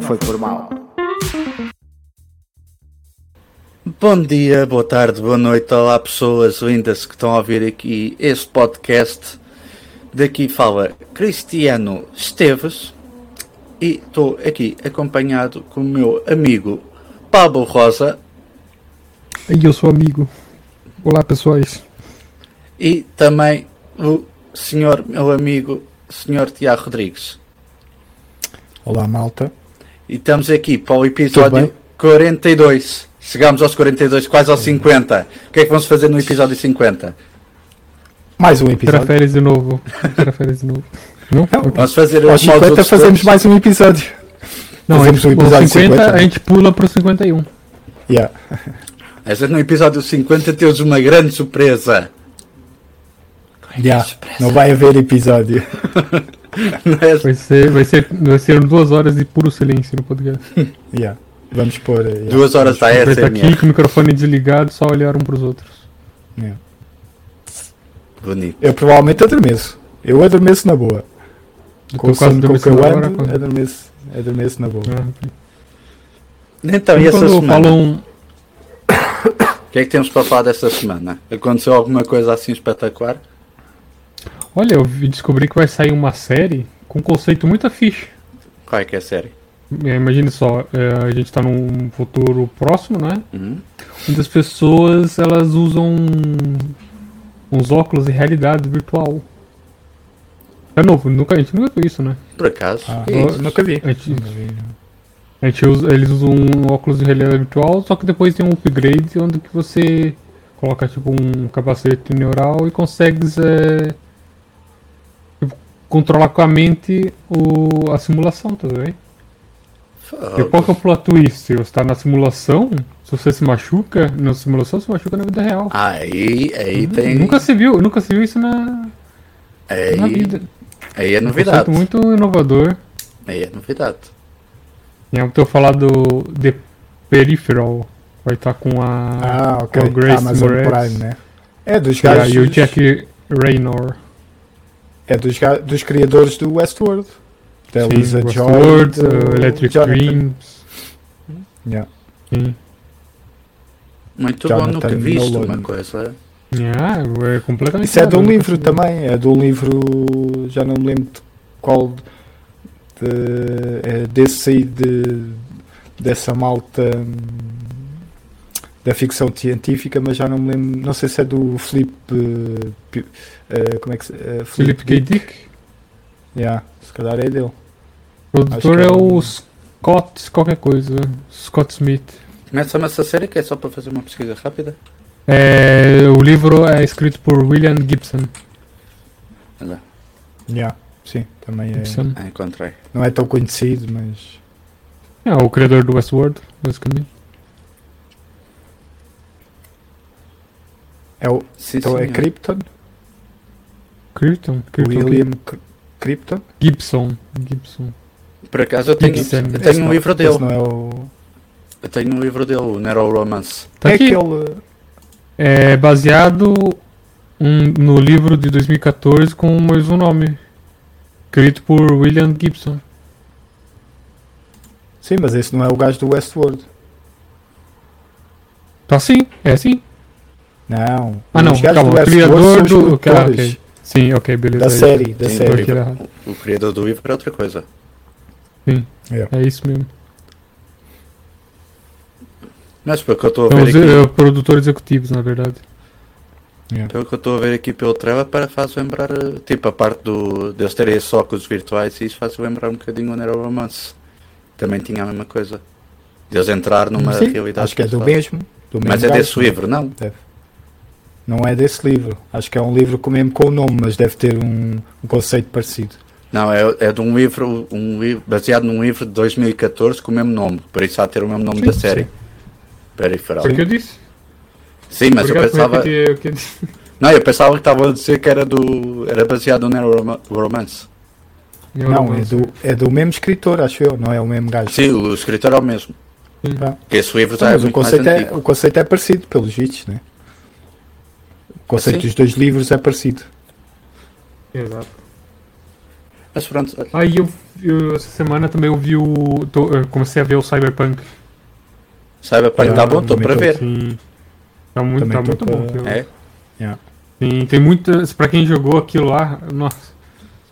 não foi por mal. Bom dia, boa tarde, boa noite, olá pessoas lindas que estão a ouvir aqui este podcast. Daqui fala Cristiano Esteves e estou aqui acompanhado com o meu amigo Pablo Rosa E eu sou amigo. Olá, pessoais. e também o senhor, meu amigo, senhor Tiago Rodrigues. Olá, malta. E estamos aqui para o episódio bem? 42. Chegámos aos 42, quase aos 50. O que é que vamos fazer no episódio 50? Mais um episódio. férias de novo. Tirar férias de novo. Não? Não. Vamos fazer Aos os modos 50 fazemos todos. mais um episódio. Não, a fazemos gente, um episódio o 50, 50. a gente pula pro 51. Yeah. Gente no episódio 50 temos uma grande surpresa. Yeah. Não vai haver episódio. Vai ser, vai ser, vai ser duas horas de puro silêncio no podcast. Yeah. Vamos pôr. yeah. Duas horas da Vai estar aqui SMR. com o microfone desligado, só olhar um pros outros. Yeah. Bonito. Eu provavelmente adormeço. Eu adormeço na boa. Com o quase sono com que eu ando, quando- adormeço, adormeço na boa. Ah. Então, e essa quando semana? falam. O que é que temos para falar desta semana? Aconteceu alguma coisa assim espetacular? Olha, eu descobri que vai sair uma série com um conceito muito fixe. Qual é que é a série? É, Imagine só, é, a gente tá num futuro próximo, né? Uhum. Onde as pessoas elas usam uns óculos de realidade virtual. É novo, nunca, a gente nunca viu isso, né? Por acaso? Ah, isso? nunca vi. A gente, Nunca vi. a gente usa, eles usam um óculos de realidade virtual, só que depois tem um upgrade onde que você coloca tipo um capacete neural e consegue é, controlar com a mente o, a simulação, tá? E qual que é o plot twist? Você tá na simulação, se você se machuca, na simulação se machuca na vida real. Aí, aí tem. Nunca se viu, nunca se viu isso na, na Aí, vida. aí é Um novidade. conceito muito inovador. Aí é novidade. E eu tô falando do The Peripheral. Vai estar com a, Ah, ok. com a Grace Amazon Moretz Prime, né? É dos e gajos. e o Jack Raynor. É dos, dos criadores do Westworld. Da Sim, Lisa Joy. Westworld, do uh, Electric Jonathan. Dreams. Yeah. Sim. Muito bom, Jonathan nunca vi isto, Nolan. uma coisa. Yeah, é completamente Isso é de um livro nunca também, é de um livro, já não me lembro de qual, de, é desse aí de, dessa malta hum, da ficção científica, mas já não me lembro, não sei se é do Felipe, Pi- eh, como é que se uh, Philip K. Dick. Yeah, se calhar é dele. O produtor é é o Scott, qualquer coisa. Scott Smith. Começa-me essa série que é só para fazer uma pesquisa rápida. É, o livro é escrito por William Gibson. Olha, Yeah, sim, também é, Gibson. ah, encontrei. não é tão conhecido, mas É o criador do Westworld, basicamente. É o, Sim, então é senhor. Krypton, Krypton. Krypton. William Krypton. Gibson. Gibson. Por acaso eu tenho, Gibson. eu tenho um não- livro dele. não é o... Eu tenho um livro dele, o Nero Romance. Tá é aqui. aquele... É baseado um- no livro de 2014 com o mesmo nome. Escrito por William Gibson. Sim, mas esse não é o gajo do Westworld. Tá sim, é sim. Não. Ah não, Os gajos calma, o criador os do. Ah. Sim, ok, beleza. Da é série, da Sim, Tô série. errado. O criador do livro é outra coisa. É isso mesmo. Mas pelo que eu estou a São ver os aqui, eh, produtores executivos, na verdade. pelo que eu estou a ver aqui pelo trailer, para faz lembrar, tipo, a parte do, deles terem esses óculos virtuais e isso faz lembrar um bocadinho o Nero Romance. Também tinha a mesma coisa. Deles entrar numa Sim, realidade acho que é do mesmo. do mesmo Mas é desse livro, não? Deve. Não é desse livro. Acho que é um livro com mesmo com o nome, mas deve ter um, um conceito parecido. Não, é, é de um livro, um livro baseado num livro de 2014 com o mesmo nome. Por isso há de ter o mesmo nome Sim, da série. sim. Peripheral. Foi o que eu disse. Sim, mas eu Obrigado pensava. repetir o que eu. Não, eu pensava que estava a dizer que era do. era baseado no Romance. Não, é do, é do mesmo escritor, acho eu, não é o mesmo gajo. Sim, o escritor é o mesmo. Tá. Que esse livro já é mas o muito mais conceito, é, antigo. o conceito é parecido, pelos vistos, né? O conceito Sim. dos dois livros é parecido. Exato. Mas pronto, olha. Aí eu, eu- essa semana também eu vi o. tô- eu comecei a ver o Cyberpunk. Cyberpunk Ah, tá bom, estou para ver. Sim. Tá muito, Também tá muito pra- bom. aquilo. É? Sim, tem muitas. Pra quem jogou aquilo lá, nossa.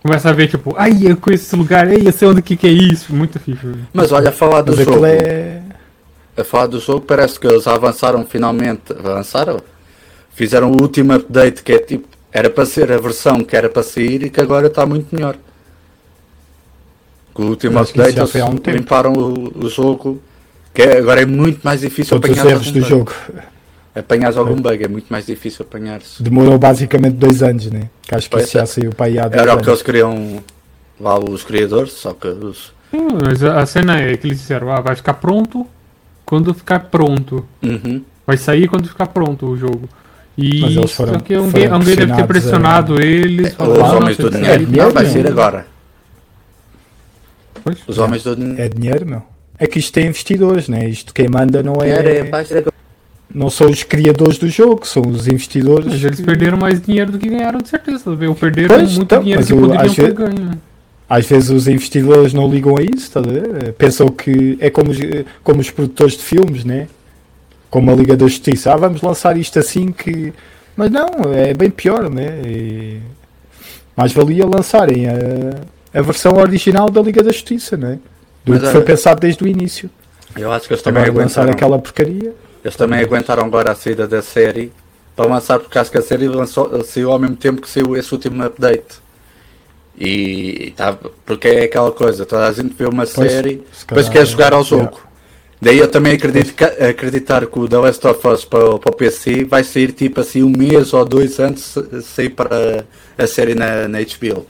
Começa a ver, tipo, ai, eu conheço esse lugar, ei, eu sei onde que, que é isso. Muito fixe. Mas olha, a falar do Mas jogo. é. A falar do jogo, parece que eles avançaram finalmente. Avançaram? Fizeram o último update que é tipo. Era para ser a versão que era para sair e que agora está muito melhor. Com o último update já eles um limparam o, o jogo. Que é- agora é muito mais difícil Todos os apanhar erros algum do bug. jogo. Apanhas algum bug, é muito mais difícil apanhar-se. Demorou basicamente dois anos, né? Que acho que Pois isso já é. saiu para aí há dois Era o que eles queriam lá os criadores, só que os. Hum, Mas a, a cena é que eles disseram, ah, vai ficar pronto quando ficar pronto. Uhum. Vai sair quando ficar pronto o jogo. E Mas eles foram- só que alguém, foram alguém deve ter pressionado eles. Os falou, "Ah, homens do dinheiro. sair". dinheiro, Não, vai ser agora. Pois. Os homens do dinheiro. É dinheiro, meu. É que isto tem investidores, né? Isto quem manda não É, é. Não são os criadores do jogo, são os investidores. Mas eles perderam mais dinheiro do que ganharam, de certeza. Ou perderam Pois, muito então, dinheiro que o- poderiam às ter ganho. Às vezes os investidores não ligam a isso, tá a ver? Pensam que é como os, como os produtores de filmes, né? Como a Liga da Justiça. Ah, vamos lançar isto assim que. Mas não, é bem pior, né? E mais valia lançarem a, a versão original da Liga da Justiça, né? Do Mas que olha- foi pensado desde o início. Eu acho que eles também Também lançar aguentaram. aquela porcaria. Eles também aguentaram agora a saída da série para lançar, porque acho que a série lançou, saiu ao mesmo tempo que saiu esse último update. E tá, porque é aquela coisa, toda a gente vê uma Pois, série, se depois quer jogar ao yeah. Daí eu também acredito que, acreditar que o The Last of Us para, para o PC vai sair tipo assim um mês ou dois antes de sair para a série na, na HBO.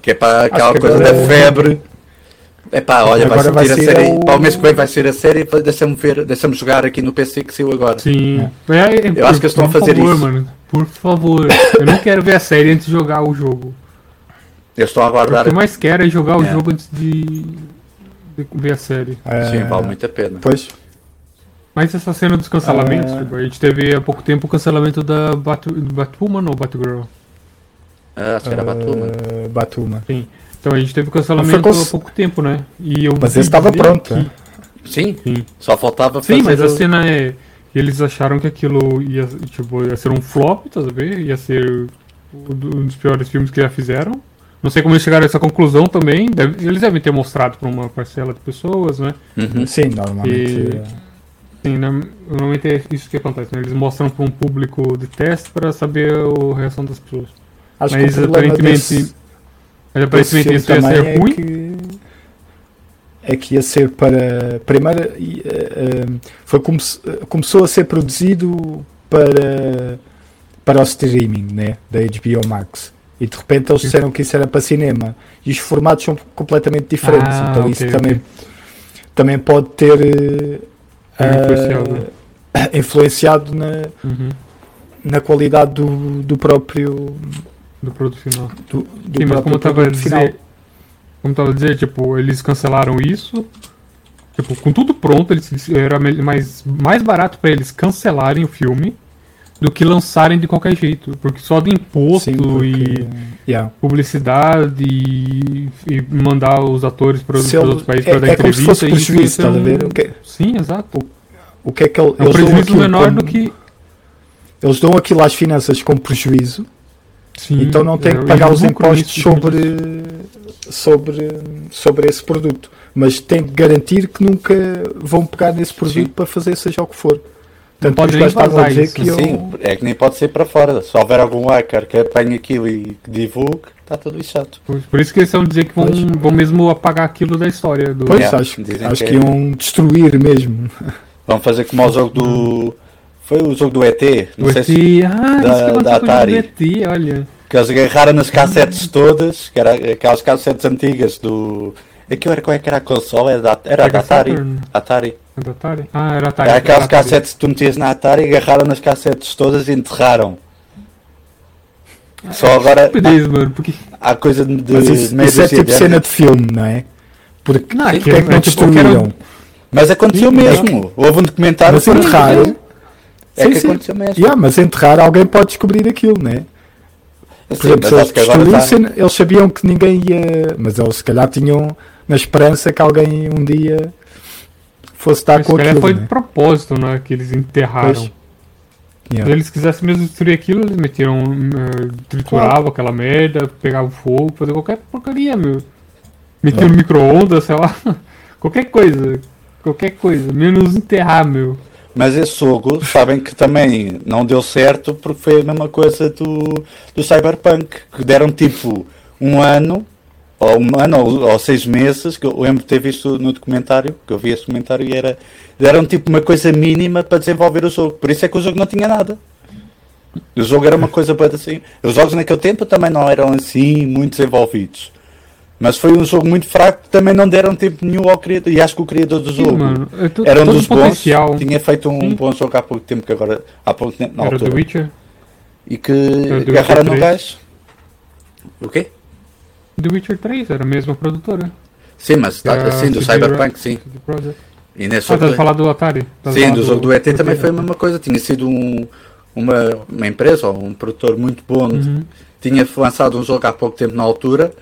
Que é para aquela que coisa da é- febre. É pá, olha, vai sair a série. o- Para o mês que vem vai ser a série. Deixa-me ver, deixa-me jogar aqui no PC que saiu agora. Sim. É, é, Eu acho que eles estão a por fazer favor, isso. Mano, por favor. Eu não quero ver a série antes de jogar o jogo. Eu estou a O aguardar. que eu mais quero é jogar o É. jogo antes de ver a série. Sim, Ah, vale muito a pena. Pois, Mas essa cena dos cancelamentos, tipo, a gente teve há pouco tempo o cancelamento da Bat Batwoman ou Batgirl. Ah, acho que era Batman. ah, Batuma. Então a gente teve o cancelamento cons- há pouco tempo, né? E eu Mas estava pronto, que- né? Sim, Sim, só faltava Sim mas a cena é. Eles acharam que aquilo ia, tipo, ia ser um flop, tá vendo? Ia ser um dos piores filmes que já fizeram. Não sei como eles chegaram a essa conclusão também. Deve- eles devem ter mostrado para uma parcela de pessoas, né? Uhum. Sim, normalmente. E- é. Sim, né? normalmente é isso que acontece, né? Eles mostram para um público de teste para saber a reação das pessoas. Acho Mas aparentemente- desse, Mas aparentemente isso ia também ser é ruim. que é que ia ser para primeiro e, eh, eh, foi come, começou a ser produzido para para o streaming né da HBO Max e de repente eles disseram que isso era para cinema e os formatos são completamente diferentes Ah, então ok, isso ok. também também pode ter eh, Influenciado. eh, influenciado na, Uhum. na qualidade do, do próprio Do produto final. do, do Sim, mas como eu tava a dizer, como eu tava a dizer, tipo, eles cancelaram isso. Tipo, com tudo pronto, eles era mais, mais barato pra eles cancelarem o filme do que lançarem de qualquer jeito. Porque só de imposto Sim, porque- e yeah. publicidade e, e mandar os atores para os ele- outros países para dar é, é como entrevista. se fosse prejuízo, estás a um- que, Sim, exato. o que é que ele- É um eles dão prejuízo aquilo menor como- do que. Eles dão aquilo às finanças como prejuízo, Sim, então não têm é, que pagar eles os impostos sobre, sobre, sobre esse produto. Mas têm que garantir que nunca vão pegar nesse produto Sim. para fazer seja o que for. Portanto, pode gajos estavam a dizer isso, que eu, Sim, é que nem pode ser para fora. Se houver algum hacker que apanhe aquilo e que divulgue, está tudo lixado. Por, por isso que eles estão dizer que vão, Pois. vão mesmo apagar aquilo da história. Do... Pois, Yeah, acho, dizem acho que que é. iam destruir mesmo. Vão fazer como ao jogo do. Foi o jogo do ET. Não O sei ET, se. ah, da- isso que aconteceu da o Atari. do ET, olha. Que eles agarraram nas cassetes todas, que era aquelas cassetes antigas do. Aquilo era qual é que era a console? Era da, era da Atari. Atari. É da Atari? Ah, era Atari. Era aquelas era Atari. cassetes que tu metias na Atari, agarraram nas cassetes todas e enterraram. Só agora Estupidez, mano, porque... há coisa de, Mas isso, isso é tipo de cena de filme, não é? Porque Não, porque aquilo é que é não tipo, destruíram? Mas aconteceu Sim, mesmo. Houve um documentário Mas sobre enterrar. aquilo. É Sim, que sim. aconteceu mesmo. Yeah, mas enterrar alguém pode descobrir aquilo, não é? Por Sim, exemplo, se eles que tá- eles sabiam que ninguém ia. Mas eles se calhar tinham na esperança que alguém um dia fosse dar Mas com aquilo. foi de né? propósito, né? Que eles enterraram. Pois. Se Yeah. eles quisessem mesmo destruir aquilo, eles metiam. eh, trituravam aquela merda, pegavam fogo, fazer qualquer porcaria, meu. Metiam no micro-ondas, sei lá. qualquer coisa. Qualquer coisa. Menos enterrar, meu. Mas esse jogo, sabem que também não deu certo porque foi a mesma coisa do, do Cyberpunk, que deram tipo um ano, ou um ano, ou, ou seis meses, que eu lembro de ter visto no documentário, que eu vi esse documentário e era. Deram tipo uma coisa mínima para desenvolver o jogo. Por isso é que o jogo não tinha nada. O jogo era uma coisa para assim. Os jogos naquele tempo também não eram assim muito desenvolvidos. Mas foi um jogo muito fraco que também não deram tempo nenhum ao criador. E acho que o criador do Sim, jogo mano. é era um dos bons. Tinha feito um Sim. bom jogo há pouco tempo, que agora há pouco tempo na Era do altura. Witcher. E que do agarraram no gajo. O quê? The Witcher 3, era a mesma produtora. Sim, mas tá, sim, do Cyberpunk, sim. E nesse Ah, do- a falar do Atari? Sim, do jogo do ET também foi a mesma coisa. Tinha sido um, uma, uma empresa ou um produtor muito bom. Uhum. Tinha lançado um jogo há pouco tempo na altura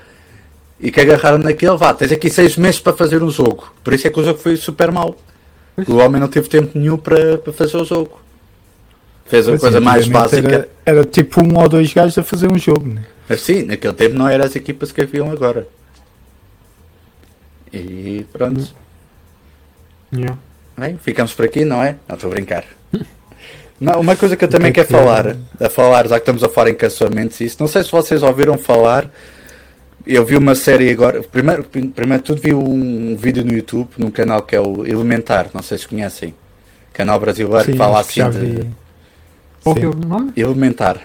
e que agarraram naquele. Vá, tens aqui seis meses para fazer um jogo. Por isso é que o jogo foi super mau. O homem não teve tempo nenhum para, para fazer o jogo. Fez a coisa mais antigamente básica. Era, era tipo um ou dois gajos a fazer um jogo, né? Assim, naquele tempo não eram as equipas que haviam agora. E pronto. Yeah. Bem, ficamos por aqui, não é? Não estou a brincar. Não, uma coisa que eu também que quero que- falar, a falar, já que estamos a falar em caçamentos e isso, não sei se vocês ouviram falar, eu vi uma série agora, primeiro, primeiro tudo vi um vídeo no YouTube, num canal que é o Elementar, não sei se conhecem, canal brasileiro que Sim, fala acho assim que de. Qual que é Sim. o nome? Elementar.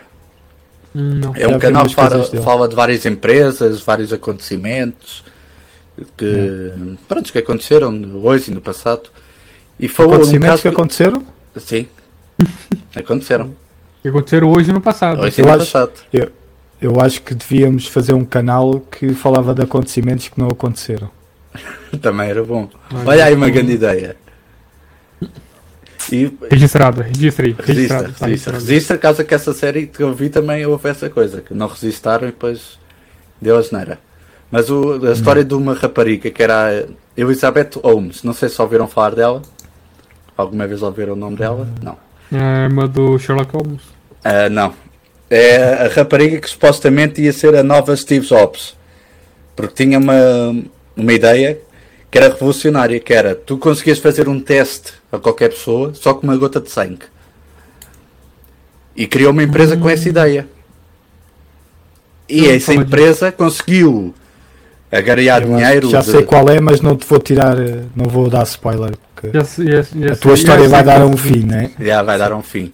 Hum, Não. É um canal que fala, fala de várias empresas, vários acontecimentos que, pronto, que aconteceram hoje e no passado. E falou um Acontecimentos caso que aconteceram? Sim, aconteceram. Que aconteceram hoje e no passado. Hoje e Eu no acho- passado. Eu, eu acho que devíamos fazer um canal que falava de acontecimentos que não aconteceram. Também era bom. Olha, aí uma grande ideia. E Registrado, registra aí. registra, registra, registrado. registra caso que essa série que eu vi também houve essa coisa, que não resistaram e depois deu a geneira. Mas o, a história de uma rapariga que era Elizabeth Holmes, não sei se ouviram falar dela. Alguma vez ouviram o nome dela? Não. É a irmã do Sherlock Holmes. Ah, não. É a rapariga que supostamente ia ser a nova Steve Jobs. Porque tinha uma, uma ideia que era revolucionária, que era tu conseguias fazer um teste a qualquer pessoa só com uma gota de sangue. E criou uma empresa com essa ideia. E Hum, essa empresa conseguiu agariar Eu acho dinheiro. já de- sei qual é, mas não te vou tirar, eh, não vou dar spoiler, porque se- já, já a tua história vai dar um fim, né? Já vai dar um fim.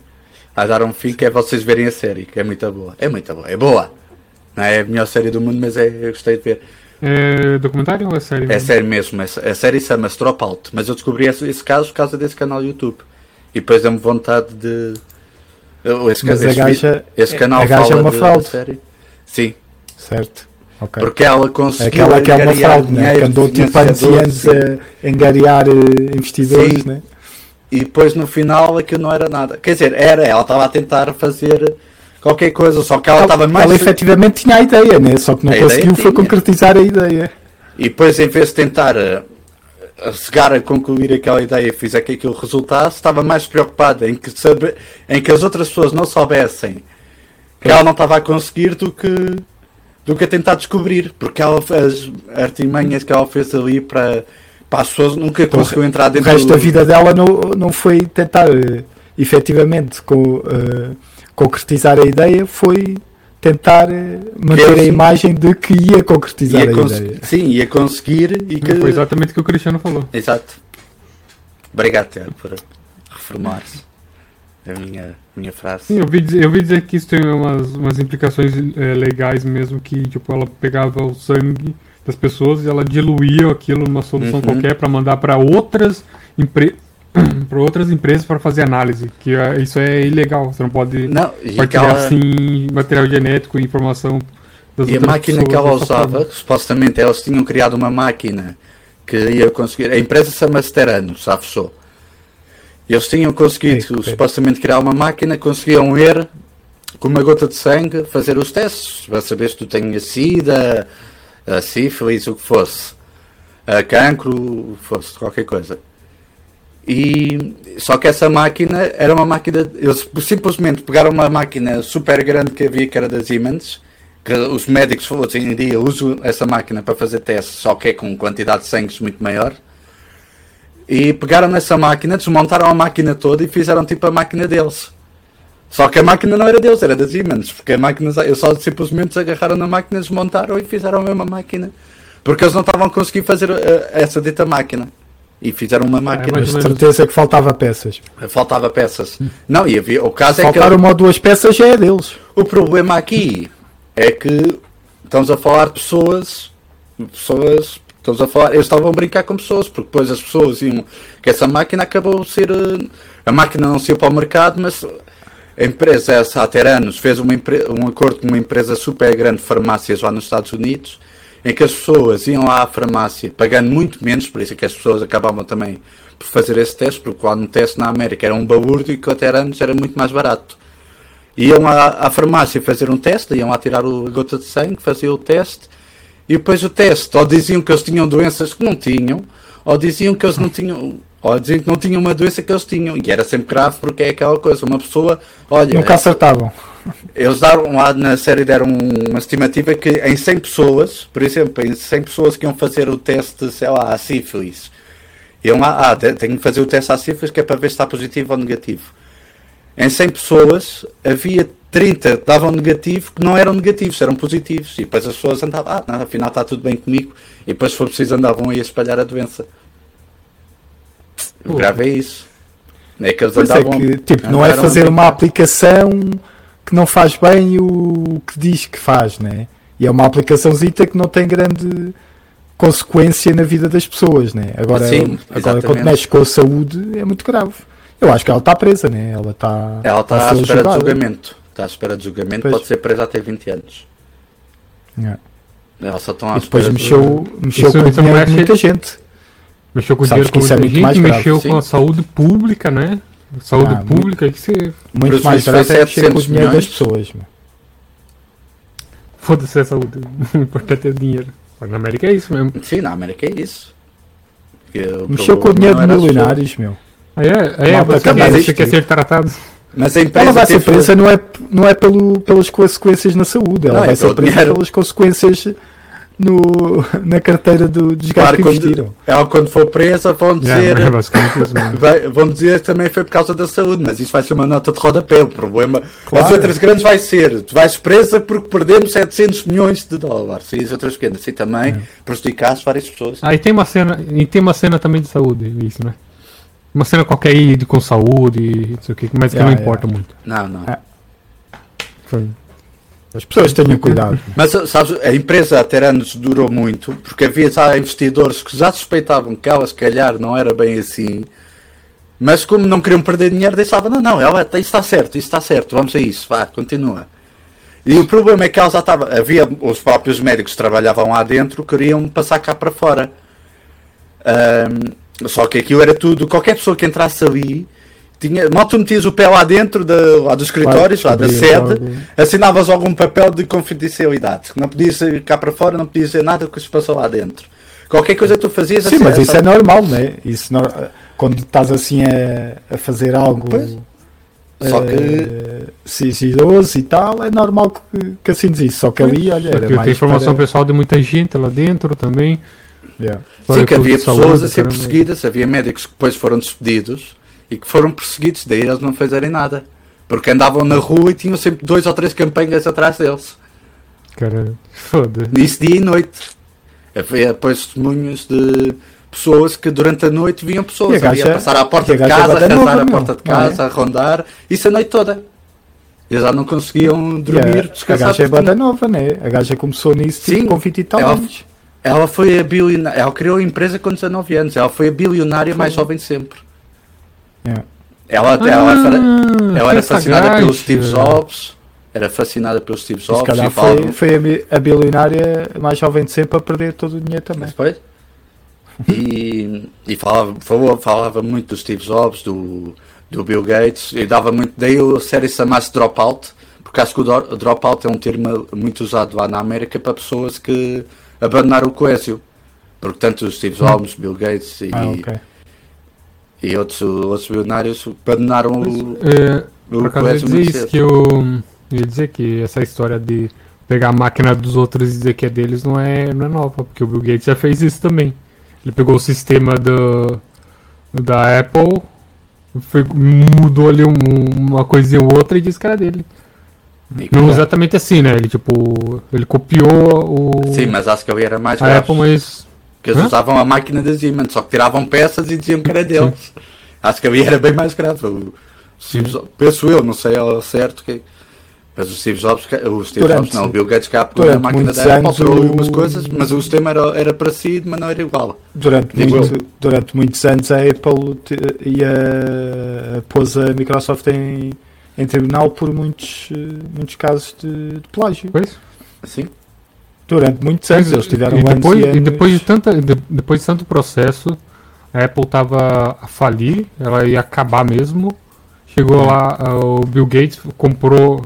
Vai dar um fim que é vocês verem a série, que é muito boa. É muito boa, é boa. Não é a melhor série do mundo, mas é, eu gostei de ver. É documentário ou é série? É mesmo? sério mesmo, essa- a série chama-se Dropout, mas eu descobri esse, esse caso por causa desse canal do YouTube. E depois deu-me vontade de. Esse, Mas esse, gaja, esse canal a gaja fala é uma de- fraude. série. Sim, certo? Ok. porque ela conseguiu. Aquela que é uma fraude, né? Que andou tipo e anos a angariar eh, investidores, Sim. né? E depois no final aquilo não era nada. Quer dizer, era, ela estava a tentar fazer qualquer coisa, só que ela estava mais. Ela efetivamente tinha a ideia, né? Só que não A conseguiu foi concretizar a ideia. E depois, em vez de tentar eh, a chegar a concluir aquela ideia e fizer que aquilo resultasse, estava mais preocupada em que, saber, em que as outras pessoas não soubessem que ela não estava a conseguir do que, do que a tentar descobrir. Porque ela, as artimanhas que ela fez ali para, para as pessoas nunca conseguiu entrar O dentro resto do- da vida dela não, não foi tentar eh, efetivamente co- eh, concretizar a ideia, foi tentar eh, manter Eu a imagem de que ia concretizar Ia a ideia. Sim, ia conseguir e que. Foi exatamente o que o Cristiano falou. Exato. Obrigado, Tiago, por reformar-se a minha, minha frase. Sim, eu vi, dizer- eu vi dizer que isso tem umas, umas implicações eh, legais mesmo, que tipo, ela pegava o sangue das pessoas e ela diluía aquilo numa solução Uhum. qualquer para mandar para outras, empre... pra outras empresas para fazer análise. Que eh, isso é ilegal, você não pode Não, partilhar aquela, assim material genético e informação das E a máquina que ela usava, supostamente elas tinham criado uma máquina que ia conseguir. A empresa chama-se Terano, já fechou. Eles tinham conseguido Ei, ok. supostamente criar uma máquina, conseguiam ler com uma gota de sangue, fazer os testes para saber se tu tens sida, a sífilis, o que fosse, a cancro, fosse qualquer coisa. E só que essa máquina era uma máquina. Eles simplesmente pegaram uma máquina super grande que havia, que era da Siemens, que os médicos hoje em dia usam essa máquina para fazer testes, só que é com quantidade de sangue muito maior. E pegaram nessa máquina, desmontaram a máquina toda e fizeram tipo a máquina deles. Só que a máquina não era deles, era da Siemens, porque a máquina, eles só simplesmente agarraram na máquina, desmontaram e fizeram a mesma máquina. Porque eles não estavam a conseguir fazer uh, essa dita máquina. E fizeram uma máquina. Mas de certeza que faltava peças. Faltava peças. Não, e havia, o caso Faltar é que. uma ou duas peças já é deles. O problema aqui é que estamos a falar de pessoas. Pessoas. Estamos a falar. Eles estavam a brincar com pessoas, porque depois as pessoas iam. Que essa máquina acabou de ser. uh, A máquina não saiu para o mercado, mas a empresa, essa há ter anos, fez uma, um acordo com uma empresa super grande de farmácias lá nos Estados Unidos, em que as pessoas iam lá à farmácia pagando muito menos, por isso é que as pessoas acabavam também por fazer esse teste, porque lá no teste na América era um balúrdio e que até anos era muito mais barato. Iam à, à farmácia fazer um teste, iam lá tirar o, a gota de sangue, faziam o teste, e depois o teste, ou diziam que eles tinham doenças que não tinham, ou diziam que eles não tinham, ou diziam que não tinham uma doença que eles tinham, e era sempre grave porque é aquela coisa, uma pessoa, olha, Nunca acertavam. eles deram lá na série deram uma estimativa que em 100 pessoas, por exemplo, em 100 pessoas que iam fazer o teste, sei lá, à sífilis, iam lá, ah, te- tenho que fazer o teste à sífilis que é para ver se está positivo ou negativo. Em 100 pessoas havia 30 que davam negativo que não eram negativos, eram positivos. E depois as pessoas andavam, ah, não, afinal está tudo bem comigo. E depois, se for preciso, andavam aí a espalhar a doença. O grave é isso. É que eles Pois é andavam. que, tipo, não é fazer uma aplicação que não faz bem o que diz que faz, né? E é uma aplicaçãozita que não tem grande consequência na vida das pessoas, né? Agora, Sim, agora quando mexe com a saúde é muito grave. Eu acho que ela está presa, né? Ela está Ela está à espera de julgada. julgamento. Está à espera de julgamento, Pois. pode ser presa até 20 anos. É. Elas só estão à E depois espera de- mexeu, mexeu Isso- com o dinheiro de muita gente. Mexeu com o dinheiro com é muita muito mais gente, grave, mexeu sim. com a saúde pública, né? Saúde Ah, pública, que você. Muito mais grave foi é mexer com o 700 dinheiro das milhões. pessoas. meu. Foda-se a saúde. O importante é o dinheiro. Mas na América é isso mesmo. Sim, na América é isso. Mexeu com o dinheiro de milionários, meu. Ah, é? É, Malta, você, quer, você quer ser tratado. Mas a empresa Ela vai ser presa não é, não é pelo, pelas consequências na saúde, ela Não, é vai ser pelo presa dinheiro. pelas consequências no, na carteira do, dos Claro, que quando, investiram. ela quando for presa vão dizer. É, é vai- vão dizer que também foi por causa da saúde, mas isso vai ser uma nota de rodapé. O problema. Claro. As outras grandes vai ser: tu vais presa porque perdemos 700 milhões de dólares. E as outras pequenas. E também prejudicaste várias pessoas. Aí tem uma cena. E tem uma cena também de saúde, isso, né? Uma cena qualquer aí de, com saúde, não sei o que, mas que Yeah, não yeah. importa muito. Não, não. Ah. Foi. As pessoas tenham cuidado. Mas sabes, a empresa ter anos durou muito, porque havia já investidores que já suspeitavam que ela se calhar não era bem assim, mas como não queriam perder dinheiro, deixavam, não, não, ela, isso está certo, isso está certo, vamos a isso, vá, continua. E o problema é que ela já estava, havia os próprios médicos que trabalhavam lá dentro, queriam passar cá para fora. Ahm, só que aquilo era tudo, qualquer pessoa que entrasse ali, tinha, mal tu metias o pé lá dentro da, lá dos escritórios, lá da sede, logo. assinavas algum papel de confidencialidade. Não podias ir cá para fora, não podias dizer nada do que se passou lá dentro. Qualquer coisa que tu fazias Sim, assim, mas era isso é normal, né? Isso no- quando estás assim a, a fazer algo Pois. Só que eh, sigiloso e tal, é normal que, que assines isso. Só que ali, olha, era Porque mais tem informação para- pessoal de muita gente lá dentro também. Yeah. Sim, que havia pessoas a ser perseguidas, havia médicos que depois foram despedidos e que foram perseguidos, daí eles não fazerem nada. Porque andavam na rua e tinham sempre dois ou três campanhas atrás deles. Cara, foda. Nisso dia e noite. Havia depois testemunhos de pessoas que durante a noite viam pessoas a a gaja- passar à porta a de casa, a nova, à porta de não é? casa, a rondar, isso a noite toda. Eles já não conseguiam dormir, a, a descansar. gaja é bada nova, né? A gaja começou nisso Sim, tipo, com 20 e tal ela- anos. Ela foi a bilionária, ela criou a empresa com 19 anos, ela foi a bilionária mais jovem de sempre. Yeah. Ela, ela, era, Ah, ela era essa fascinada gaja. pelo Steve Jobs, era fascinada pelo Steve Jobs e foi, foi a, bi- a bilionária mais jovem de sempre a perder todo o dinheiro também. Mas foi? E, e falava, falava, falava muito do Steve Jobs, do, do Bill Gates, e dava muito. Daí a série chamasse Dropout, Porque acho que o dro- dropout é um termo muito usado lá na América para pessoas que abandonaram o colégio. Porque tanto os Steve Jobs, Bill Gates e, Ah, ok. E outros, outros bilionários abandonaram o, É, por acaso eu ia colégio dizer muito isso, cedo. que eu eu ia dizer que essa história de pegar a máquina dos outros e dizer que é deles não é, não é nova, porque o Bill Gates já fez isso também. Ele pegou o sistema do, da Apple, foi- mudou ali um- uma coisinha ou outra e disse que era dele. Não que- exatamente assim, né? Ele tipo. Ele copiou o. Sim, mas acho que ali era mais a. Apple, mas. Porque eles Hã? usavam a máquina da Siemens, só que tiravam peças e diziam que era deles. Acho que ali era bem mais grave. O Steve Jobs- penso eu, não sei ao certo que. Mas o Steve Jobs, o Steve Durante- Jobs não, o Bill Gates cá pegou a máquina da Apple, o- algumas coisas, mas o sistema era, era parecido, mas não era igual. Durante, Digo muito- durante muitos anos a Apple ia, pôs a Microsoft em, em tribunal por muitos, eh, muitos casos de, de plágio. Pois? Assim? Durante muitos anos eles tiveram e anos depois, e e anos. depois de tanta, de- depois de tanto processo, a Apple tava a falir, ela ia acabar mesmo. Chegou lá, o Bill Gates comprou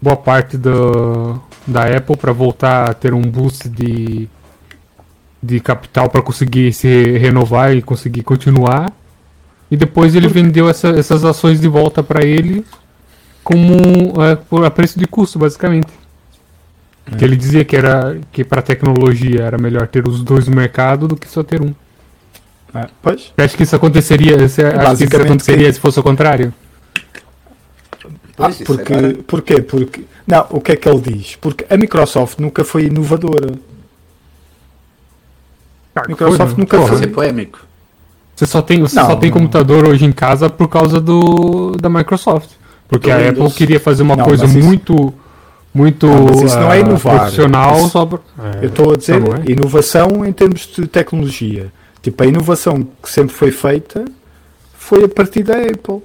boa parte do, da Apple para voltar a ter um boost de, de capital para conseguir se renovar e conseguir continuar. E depois ele vendeu essa- essas ações de volta para ele como é, a preço de custo, basicamente. Que ele dizia que era que para tecnologia era melhor ter os dois no mercado do que só ter um. Ah, pois, Você acha que isso aconteceria? Você acha que isso Basicamente, aconteceria sim. se fosse o contrário? Ah, porque, agora- porquê? Porque, não, o que é que ele diz? Porque a Microsoft nunca foi inovadora. A Microsoft Foi, nunca porra. Foi. ser polémico. Você só tem, você Não, só tem não. computador hoje em casa por causa do da Microsoft. Porque Do a Windows. Apple queria fazer uma Não, coisa muito muito Não, isso não é ah, inovar. profissional Isso- só pra- É, Eu estou a dizer não é? inovação em termos de tecnologia. Tipo, a inovação que sempre foi feita foi a partir da Apple.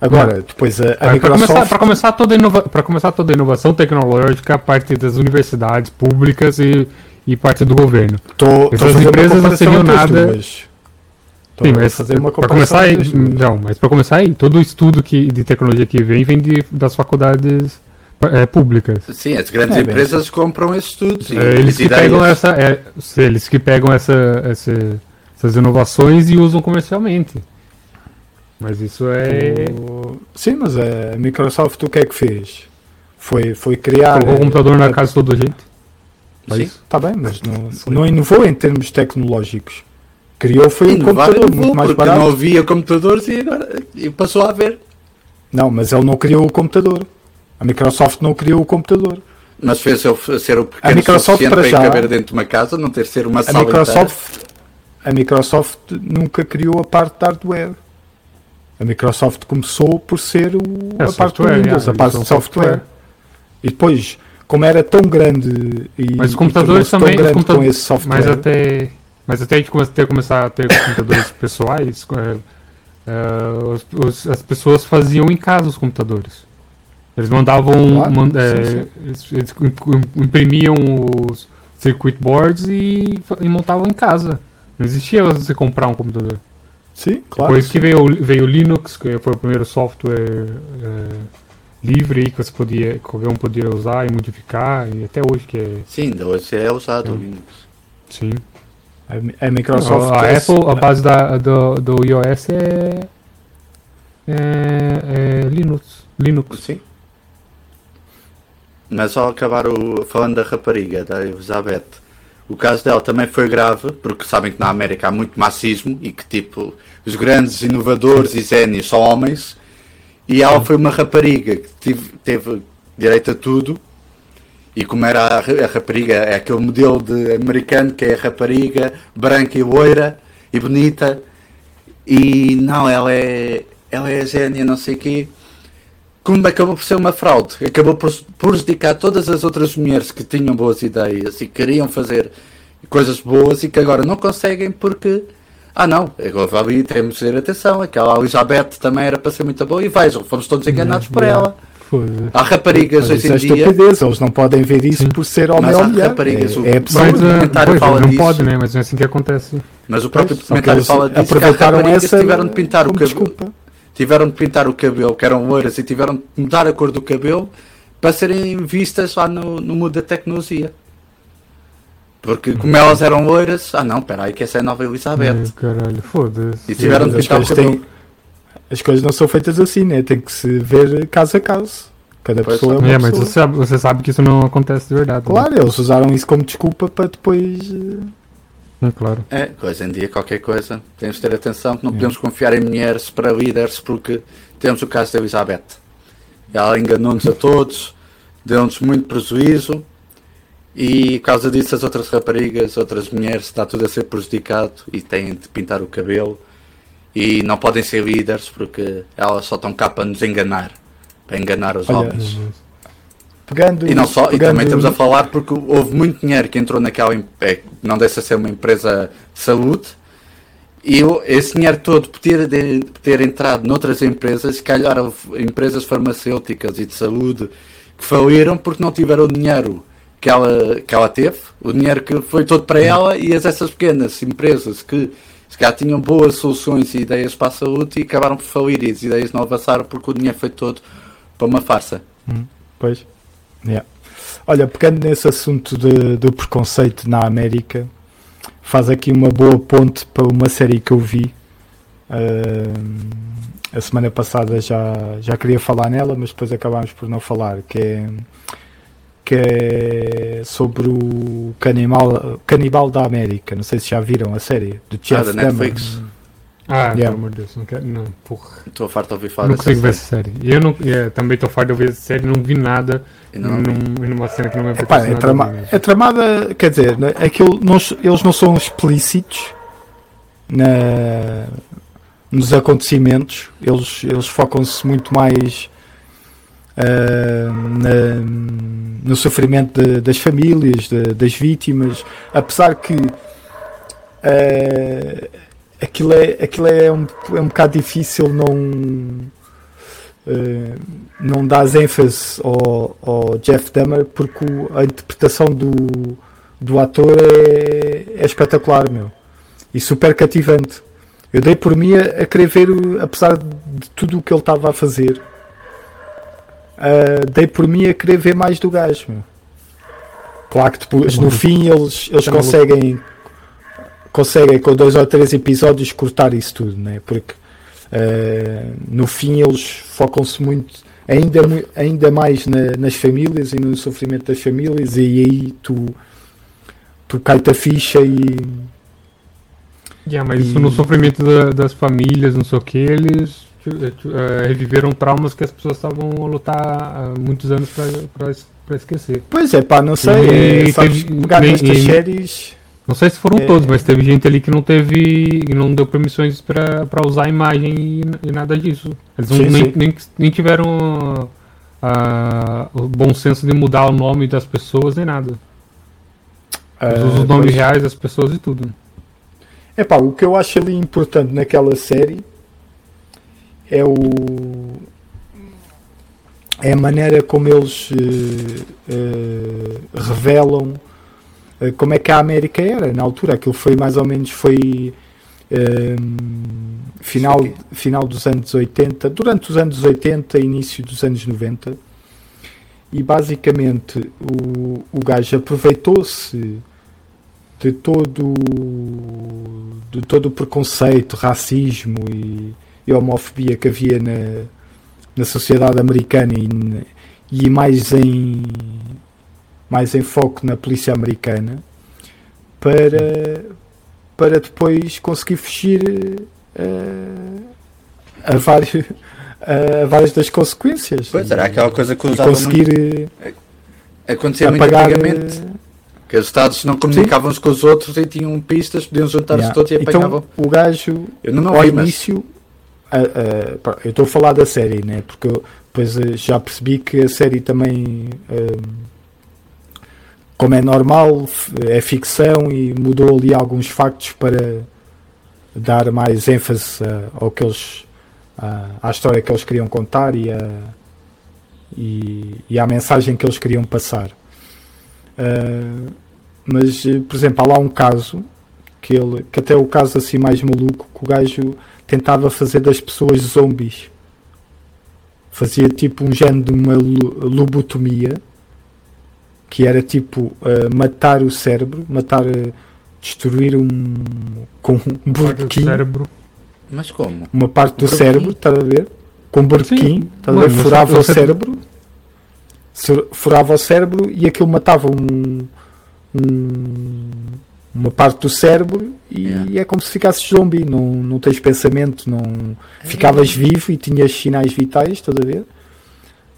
Agora, depois a, a Para Microsoft. começar, pra começar toda inova pra começar toda a inovação tecnológica, a parte das universidades públicas e, e parte do governo. Tô, tô Essas uma empresas não seriam nada- duas. Tô Sim, mas para começar aí, não, mas para começar aí, todo o estudo que, de tecnologia que vem vem de, das faculdades é, públicas. Sim, as grandes É, bem, empresas compram esses estudos. e É, eles que pegam essa, é, eles que pegam essa, essa- essas inovações e usam comercialmente. Mas isso é O- Sim, mas a Microsoft o que é que fez? Foi, foi criar. colocou o computador na casa de toda a gente. É Sim. isso? Está bem, mas não, não inovou em termos tecnológicos. Criou foi um computador muito mais porque barato. não havia computadores e, agora, e passou a haver. Não, mas ele não criou o computador. A Microsoft não criou o computador. Mas fez ser o A pequeno Microsoft suficiente para para caber dentro de uma casa, não ter de ser uma A sala Microsoft, a Microsoft nunca criou a parte de hardware. A Microsoft começou por ser o, É, a parte do software, Windows, é, a parte de software. software. E depois, como era tão grande e, Mas os e computadores tão também. os grande computadores- com esse software, Mas até. Mas até a gente come- ter começar a ter computadores pessoais, é, é, os- os- as pessoas faziam em casa os computadores. Eles mandavam. Claro, man- sim, é, sim. Eles, eles im- imprimiam os circuit boards e, e montavam em casa. Não existia você comprar um computador. sim, claro. Depois que veio, o- veio o Linux, que foi o primeiro software é, livre que você podia, que qualquer um podia usar e modificar, e até hoje que é. Sim, hoje é usado o Hum. Linux. Sim. A, a Microsoft. a Apple, a base da, do, do iOS é, é, é Linux. Linux. Sim. Mas ao acabar o, falando da rapariga, da Elizabeth, o caso dela também foi grave, porque sabem que na América há muito machismo e que tipo, os grandes inovadores e génios são homens, e ela foi uma rapariga que tive- teve direito a tudo, e como era a, ra- a rapariga, é aquele modelo de americano que é a rapariga branca e loira e bonita, e não, ela é, ela é gênia, não sei o quê como acabou por ser uma fraude, acabou por prejudicar todas as outras mulheres que tinham boas ideias e queriam fazer coisas boas e que agora não conseguem porque, ah não, agora ali temos de ter atenção, aquela Elizabeth também era para ser muito boa e vejam, fomos todos enganados por Yeah. ela. Há raparigas Mas hoje isso é em dia, estupidez, eles não podem ver isso Sim. por ser homem Mas ou há mulher. raparigas, o- É, é Mas, documentário pois, fala não disso. pode, né? Mas não é assim que acontece. mas o próprio Pois, que documentário fala disso que as aproveitaram raparigas essa tiveram de pintar o cabelo, desculpa. Tiveram de pintar o cabelo, que eram loiras, e tiveram de mudar a cor do cabelo para serem vistas lá no, no mundo da tecnologia. Porque como elas eram loiras, ah não, peraí, que essa é a nova Elizabeth. Ai, caralho, foda-se. E tiveram de as, pintar o coisas cabelo. têm- as coisas não são feitas assim, né? Tem que se ver caso a caso. Cada Pois pessoa é uma É, mas pessoa. você sabe, você sabe que isso não acontece de verdade. né? Claro, eles usaram isso como desculpa para depois. Eh, É claro. É, hoje em dia qualquer coisa, temos de ter atenção que não podemos confiar em mulheres para líderes porque temos o caso da Elizabeth. Ela enganou-nos a todos, deu-nos muito prejuízo e por causa disso as outras raparigas, outras mulheres, está tudo a ser prejudicado e têm de pintar o cabelo e não podem ser líderes porque elas só estão cá para nos enganar, para enganar os Olha, homens. Pegando, E não só, e pegando- também estamos a falar porque houve muito dinheiro que entrou naquela é, não deixa de ser uma empresa de saúde e esse dinheiro todo por ter, de- ter entrado noutras empresas, se calhar empresas farmacêuticas e de saúde que faliram porque não tiveram o dinheiro que ela, que ela teve, o dinheiro que foi todo para ela e as, essas pequenas empresas que se calhar tinham boas soluções e ideias para a saúde e acabaram por falir e as ideias não avançaram porque o dinheiro foi todo para uma farsa. Pois. Yeah. Olha, pegando nesse assunto de- do preconceito na América, faz aqui uma boa ponte para uma série que eu vi. Ahm, a semana passada já, já queria falar nela, mas depois acabámos por não falar, que é, que é sobre o canibal, canibal da América. Não sei se já viram a série, do Ah, Jeff da Dahmer. Netflix. Ah, Yeah. pelo amor de Deus, não quero. Não, porra. Estou farto de ouvir falar não dessa consigo ver essa série. Eu não, é, também estou farto de ouvir essa série, não vi nada Ainda não num, numa cena que não me Epá, é, trama- é tramada, quer dizer, né, aquilo, não, eles não são explícitos na, nos acontecimentos, eles, eles focam-se muito mais ah, na- no sofrimento de- das famílias, de- das vítimas, apesar que ah, aquilo, é, aquilo é, um, é um bocado difícil não eh, não dás ênfase ao, ao Jeff Dahmer porque o- a interpretação do, do ator é, é espetacular, meu. E super cativante. Eu dei por mim a, a querer ver, apesar de tudo o que ele estava a fazer, ah, dei por mim a querer ver mais do gajo, meu. Claro que depois, no fim, eles, eles conseguem, conseguem com dois ou três episódios cortar isso tudo, né? Porque Uh, no fim eles focam-se muito ainda, ainda mais na- nas famílias e no sofrimento das famílias e aí tu tu cai-te a ficha e Yeah, mas isso E- no sofrimento da- das famílias, não sei o que, eles eh, reviveram traumas que as pessoas estavam a lutar há muitos anos pra esquecer. pois é pá, não sei E é, sabes, teve- pegar nem- nestas e- séries Não sei se foram É. todos, mas teve gente ali que não teve. não deu permissões pra usar a imagem e, e nada disso. Eles não- Sim, nem, sim. nem, nem tiveram ah, o bom senso de mudar o nome das pessoas nem nada. Eles uh, usam os nomes pois- reais das pessoas e tudo. É pá, o que eu acho ali importante naquela série é o é a maneira como eles eh, eh, revelam como é que a América era na altura. Aquilo foi mais ou menos foi eh, final, final dos anos 80, durante os anos 80, início dos anos 90. E basicamente o, o gajo aproveitou-se de todo de todo o preconceito, racismo e, e homofobia que havia na, na sociedade americana e, e mais em mais em foco na polícia americana para para depois conseguir fugir eh, a vários a várias das consequências Pois era aquela coisa que usava muito, conseguir eh, acontecia muito antigamente. Que os Estados não comunicavam uns com os outros e tinham pistas, podiam juntar-se Yeah. todos e apanhavam. Então, o gajo, Eu não, não ao vi, mas início, a- a- pá, eu estou a falar da série, né? Porque eu depois eh, já percebi que a série também, como é normal, é ficção e mudou ali alguns factos para dar mais ênfase a- ao que eles, à, à história que eles queriam contar e, a, e, e à mensagem que eles queriam passar. Ah, mas, eh, por exemplo, há lá um caso que, ele, que até o caso assim mais maluco, que o gajo tentava fazer das pessoas zombies. Fazia tipo um género de uma lo- lobotomia, que era tipo uh, matar o cérebro, matar, uh, destruir um com um burbequim, cérebro. Mas como? uma parte do Um cérebro, estás a ver? Com um burbequim, Sim, estás a ver? Furava o cérebro, furava o cérebro e aquilo matava um, um- uma parte do cérebro e Yeah. é como se ficasses zombie, não, não tens pensamento, não ficavas vivo e tinhas sinais vitais, estás a ver?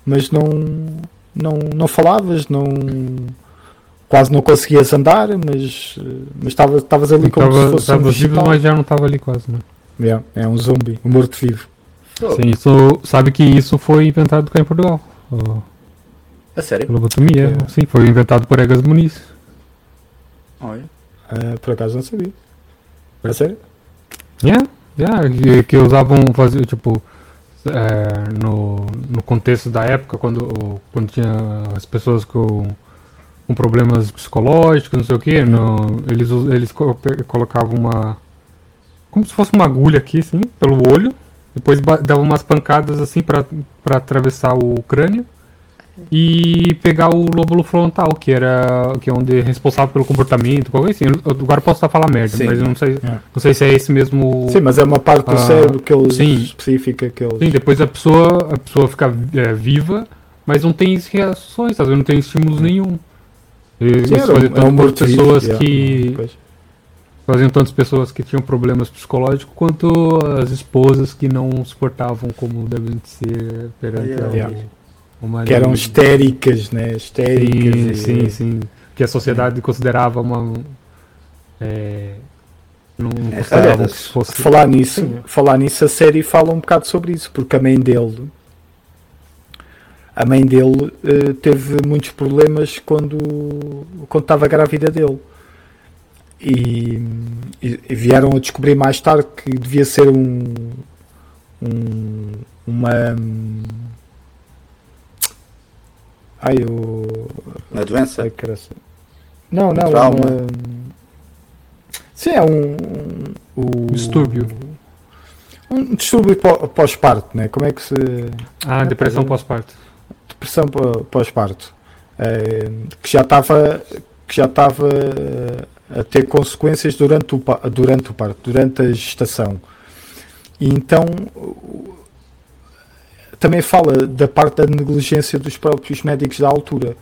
Mas não, não, não falavas, não quase não conseguias andar, mas mas estavas estavas ali como se Estava fosse um estava vivo, mas já não estava ali quase, né? Yeah, é um zombie, um morto-vivo. Sim, isso, sabe que isso foi inventado cá em Portugal. O- A sério? A lobotomia, É. sim, foi inventado por Egas Muniz. Olha. Ah, por acaso não sabia. É sério? Yeah, yeah, que, que usavam, fazer, tipo, é, no, no contexto da época, quando, quando tinha as pessoas com, com problemas psicológicos, não sei o que, eles, eles colocavam uma. como se fosse uma agulha aqui, assim, pelo olho, depois davam umas pancadas assim pra atravessar o crânio. E pegar o lóbulo frontal, que era que é onde é responsável pelo comportamento, qualquer assim. Eu- Agora eu posso estar falando merda, Sim. mas eu não sei, É. não sei se é esse mesmo. Sim, mas é uma parte do Ah, cérebro que eles sim. específica que eles. Sim, depois a pessoa, a pessoa fica é, viva, mas não tem reações, vezes não tem estímulos nenhum. E Sim, isso era um- é um pessoas yeah. que. Pois. Faziam tantas pessoas que tinham problemas psicológicos quanto as esposas que não suportavam como devem ser perante Yeah. ao- o marido. Que eram histéricas, né? Histéricas. Sim, e- sim, sim. Que a sociedade considerava uma. É, não É, consideravam que fosse. Falar nisso, Sim. falar nisso, a série fala um bocado sobre isso, porque a mãe dele, a mãe dele eh, teve muitos problemas quando quando estava grávida dele. E, e- e vieram a descobrir mais tarde que devia ser um, um- uma ai o Uma doença? Ai, caralho. Não, não. trauma. uma- Sim, é um. um, o- Distúrbio. Um distúrbio pó- pós-parto, né? Como é que se. Ah, depressão é. pós-parto. Depressão pó- pós-parto. Eh, que já estava. Que já estava eh, a ter consequências durante o, durante o parto, durante a gestação. E então. Também fala da parte da negligência dos próprios médicos da altura.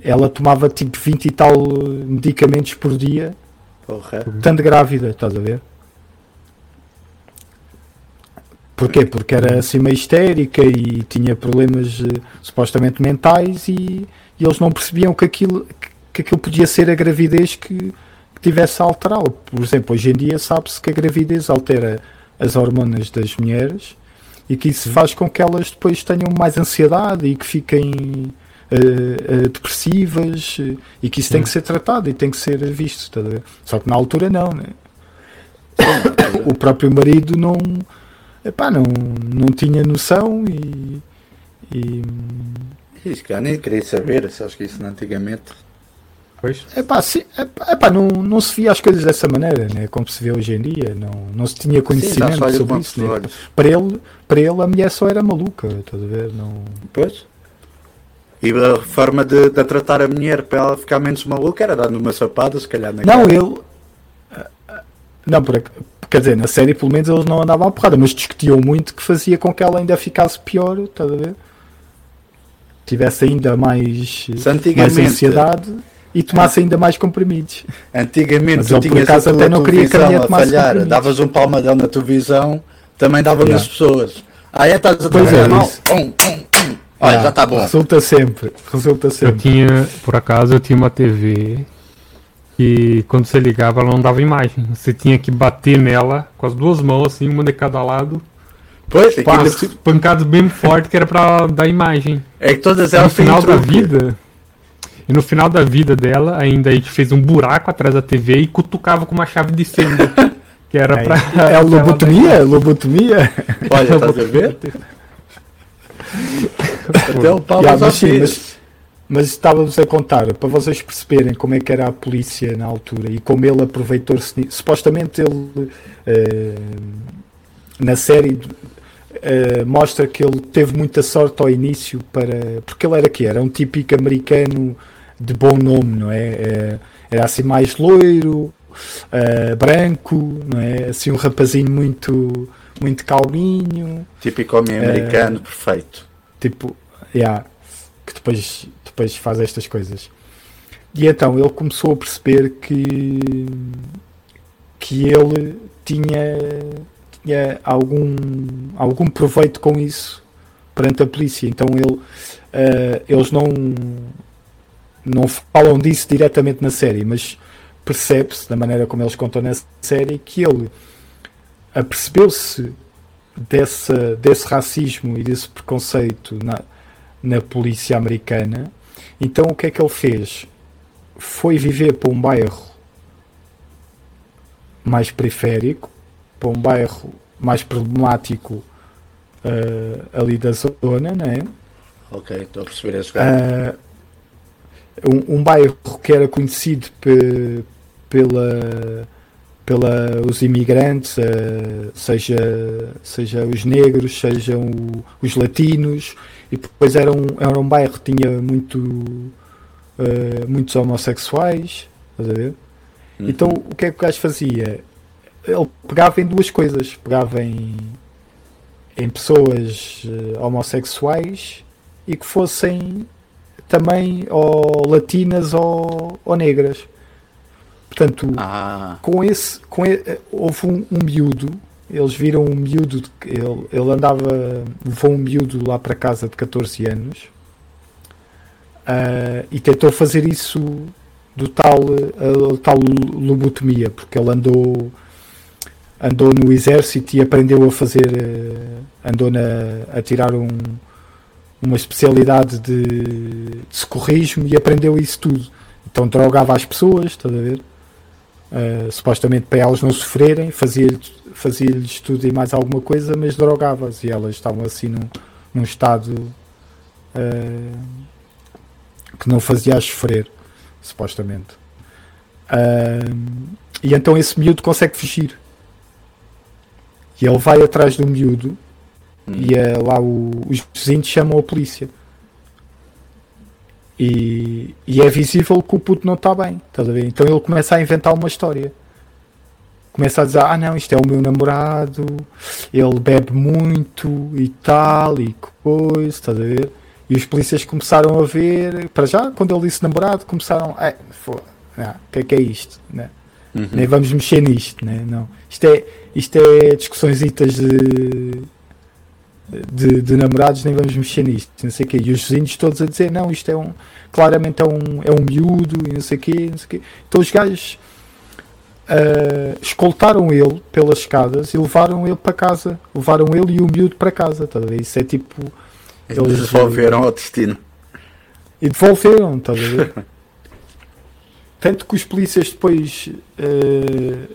Ela tomava tipo 20 e tal medicamentos por dia Porra. estando grávida, estás a ver? Porquê? Porque era assim meio histérica e tinha problemas eh, supostamente mentais e, e eles não percebiam que aquilo, que, que aquilo podia ser a gravidez que, que tivesse a alterá-lo. Por exemplo, hoje em dia sabe-se que a gravidez altera as hormonas das mulheres e que isso faz com que elas depois tenham mais ansiedade e que fiquem eh, eh, depressivas eh, e que isso tem que ser tratado e tem que ser visto. ver? Só que na altura não, né? o próprio marido não, epá, não, não tinha noção e, e Isso, cara, nem queria saber, se acho que isso antigamente. Pois. epá, sim, epá, epá, não, não se via as coisas dessa maneira, né? como se vê hoje em dia, não, não se tinha Sim, conhecimento se com sobre isso. Né? Para, ele, para ele a mulher só era maluca, estás a ver? Não, Pois. E a forma de, de tratar a mulher para ela ficar menos maluca era dando uma sapada, se calhar na Não, cara. ele. Não, por, quer dizer, na série pelo menos eles não andavam à porrada, mas discutiam muito que fazia com que ela ainda ficasse pior, estás a ver? Tivesse ainda mais, Se mais antigamente, ansiedade e tomasse ainda mais comprimidos. antigamente Mas tu ele, por tinhas acaso, a tua até não queria que a televisão mulher a tomasse falhar, davas um palmadão na televisão, também dava Yeah. nas pessoas. Ah, é, estás a Pois é, mal? Pum, pum, pum. Olha, Ah, já está bom. Resulta sempre, resulta Eu sempre. tinha, por acaso, eu tinha uma TV que quando você ligava ela não dava imagem. Você tinha que bater nela com as duas mãos, assim, uma de cada lado. Pois, aquilo, pancadas bem forte que era pra dar imagem. é que todas no elas têm final da vida. E no final da vida dela, ainda a gente fez um buraco atrás da TV e cutucava com uma chave de fenda. Que era pra. É a lobotomia? Lobotomia? Olha, ver? Até o pau Yeah, mas sim, mas- mas estava-vos a contar para vocês perceberem como é que era a polícia na altura e como ele aproveitou-se. Supostamente ele uh, na série uh, mostra que ele teve muita sorte ao início para porque ele era que era um típico americano de bom nome, não é? Uh, era assim mais loiro, branco, não é? Assim um rapazinho muito muito calminho. Típico homem americano perfeito. Tipo, yeah, que depois depois faz estas coisas. E então ele começou a perceber que, que ele tinha, tinha algum, algum proveito com isso perante a polícia. Então ele, uh, eles não, não falam disso diretamente na série, mas percebe-se, da maneira como eles contam na série, que ele apercebeu-se desse, desse racismo e desse preconceito na, na polícia americana então o que é que ele fez? Foi viver para um bairro mais periférico, para um bairro mais problemático uh, ali da zona, não é? Ok, estou a perceber esse uh, um, um bairro que era conhecido pe, pela, pela os imigrantes, uh, seja, seja os negros, sejam os latinos, e depois era um, era um bairro que tinha muito, uh, muitos homossexuais, estás a ver? Uhum. Então o que é que o gajo fazia? Ele pegava em duas coisas, pegava em, em pessoas uh, homossexuais e que fossem também ou latinas ou, ou negras. Portanto, ah. com esse, com esse, houve um, um miúdo eles viram um miúdo, de, ele, ele andava, levou um miúdo lá para casa de 14 anos uh, e tentou fazer isso do tal, a, tal lobotomia, porque ele andou, andou no exército e aprendeu a fazer, uh, andou na, a tirar um, uma especialidade de, de socorrismo e aprendeu isso tudo. Então drogava as pessoas, estás a ver? Uh, supostamente para elas não sofrerem, fazia-lhes fazia tudo e mais alguma coisa, mas drogava-as e elas estavam assim num, num estado uh, que não fazia sofrer, supostamente. Uh, e então esse miúdo consegue fugir. E ele vai atrás do miúdo hum. e uh, lá o, os vizinhos chamam a polícia. E, e, é visível que o puto não está bem, estás a ver? Então ele começa a inventar uma história começa a dizer, ah não, isto é o meu namorado, ele bebe muito e tal, e coisa, estás a ver? E os polícias começaram a ver, para já, quando ele disse namorado, começaram, é, o que é que é isto? Né? Uhum. Nem vamos mexer nisto, né? não. Isto é, isto é discussões de, de, de, namorados, nem vamos mexer nisto, não sei o quê. E os vizinhos todos a dizer, não, isto é um, claramente é um, é um miúdo, e não sei o quê, não sei o quê. Então os gajos uh, escoltaram ele pelas escadas e levaram ele para casa. Levaram ele e o miúdo para casa. Tá Isso é tipo. Eles devolveram ao destino. E devolveram, estás a ver? Tanto que os polícias depois uh,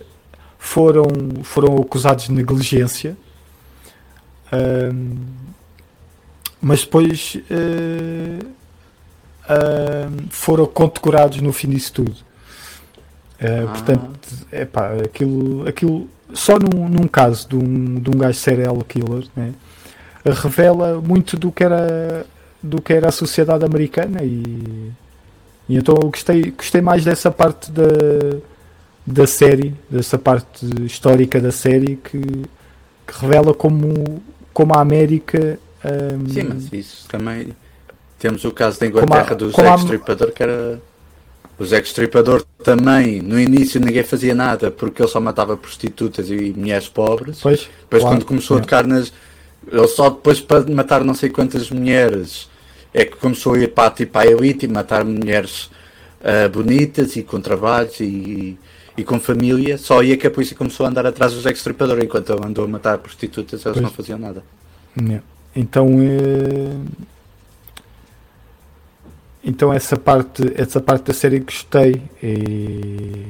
foram, foram acusados de negligência, uh, mas depois uh, foram condecorados no fim disso tudo. Uh, ah. Portanto, é pá, aquilo, aquilo só num, num caso de um, de um gajo serial killer né, revela muito do que era do que era a sociedade americana e, e então eu gostei, gostei mais dessa parte da, da série, dessa parte histórica da série que, que revela como, como a América um, Sim, mas isso também temos o caso da Inglaterra a, do Zack Stripador que era o Zé Stripador também, no início ninguém fazia nada porque ele só matava prostitutas e mulheres pobres. Pois, depois claro, quando começou é. a tocar nas. Ele só depois para matar não sei quantas mulheres é que começou a ir para, tipo, a elite e matar mulheres uh, bonitas e com trabalhos e, e com família. Só aí é que a polícia começou a andar atrás do Zé Stripador enquanto ele andou a matar prostitutas, eles pois. não faziam nada. Então. É então essa parte, essa parte da série gostei e,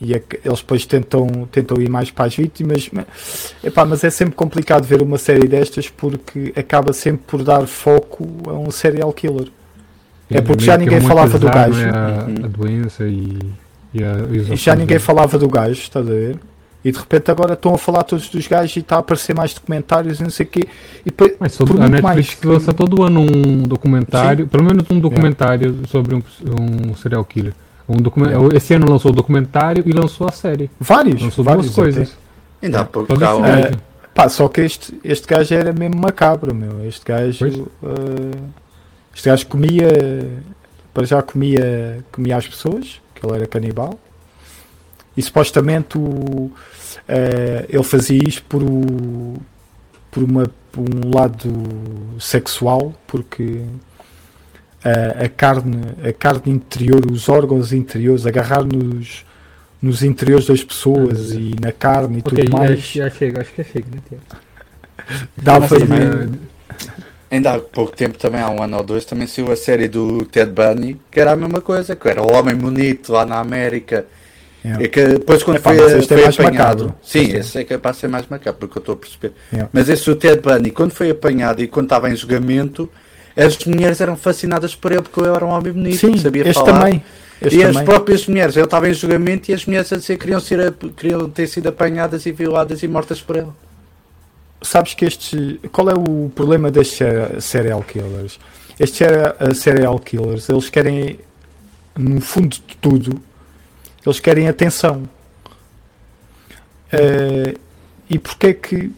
e é eles depois tentam, tentam ir mais para as vítimas. Mas, epá, mas é sempre complicado ver uma série destas porque acaba sempre por dar foco a um serial killer. É porque já que ninguém falava do gajo. é, a, Uhum. a doença e, e, a, e já ninguém falava do gajo, estás a ver? E de repente agora estão a falar todos dos gajos e está a aparecer mais documentários e não sei o quê. E pe- Mas sobre, por a Netflix mais lança todo ano um documentário, pelo menos um documentário sobre um, um serial killer. Um É. Esse ano lançou o documentário e lançou a série. vários, Lançou vários duas coisas. até. Ainda há pouco É. Pá, só que este, este gajo era mesmo macabro, meu. Este gajo. Eh, este gajo comia. Para já comia, comia as pessoas, ele era canibal. E supostamente o, eh, ele fazia isto por, o, por, uma, por um lado sexual, porque a, a carne, a carne interior, os órgãos interiores, agarrar nos, nos interiores das pessoas Ah, e na carne e Ok, tudo mais, já, já chega, acho que já chega, né, dava Mas Ainda há pouco tempo, também há um ano ou dois, também saiu a série do Ted Bunny, que era a mesma coisa, que era o homem bonito lá na América. E que depois quando foi, este é foi mais apanhado. macabro. Sim, é. esse é capaz de ser mais macabro, porque eu estou a perceber. Mas esse o Ted Bunny, quando foi apanhado e quando estava em julgamento, as mulheres eram fascinadas por ele porque ele era um homem bonito, Sim, sabia este falar. também. Este e as também. próprias mulheres, ele estava em julgamento e as mulheres a dizer que queriam, ser, queriam ter sido apanhadas e violadas e mortas por ele. Sabes que estes. Qual é o problema destes ser- serial killers? Estes uh, serial killers, eles querem, no fundo de tudo, eles querem atenção. Uh, e porquê que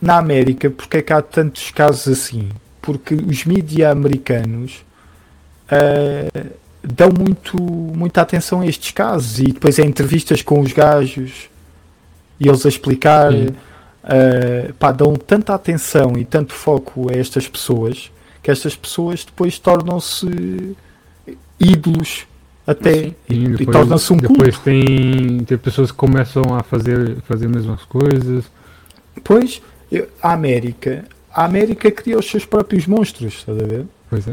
na América, porquê que há tantos casos assim? Porque os mídia americanos uh, dão muito, muita atenção a estes casos e depois é entrevistas com os gajos e eles a explicar. Uh, pá, dão tanta atenção e tanto foco a estas pessoas que estas pessoas depois tornam-se ídolos até Sim. e, e depois- tornam-se um culto. Depois tem, tem pessoas que começam a fazer, fazer as mesmas coisas. Depois, eu- a América, a América cria os seus próprios monstros, estás a ver? Pois é.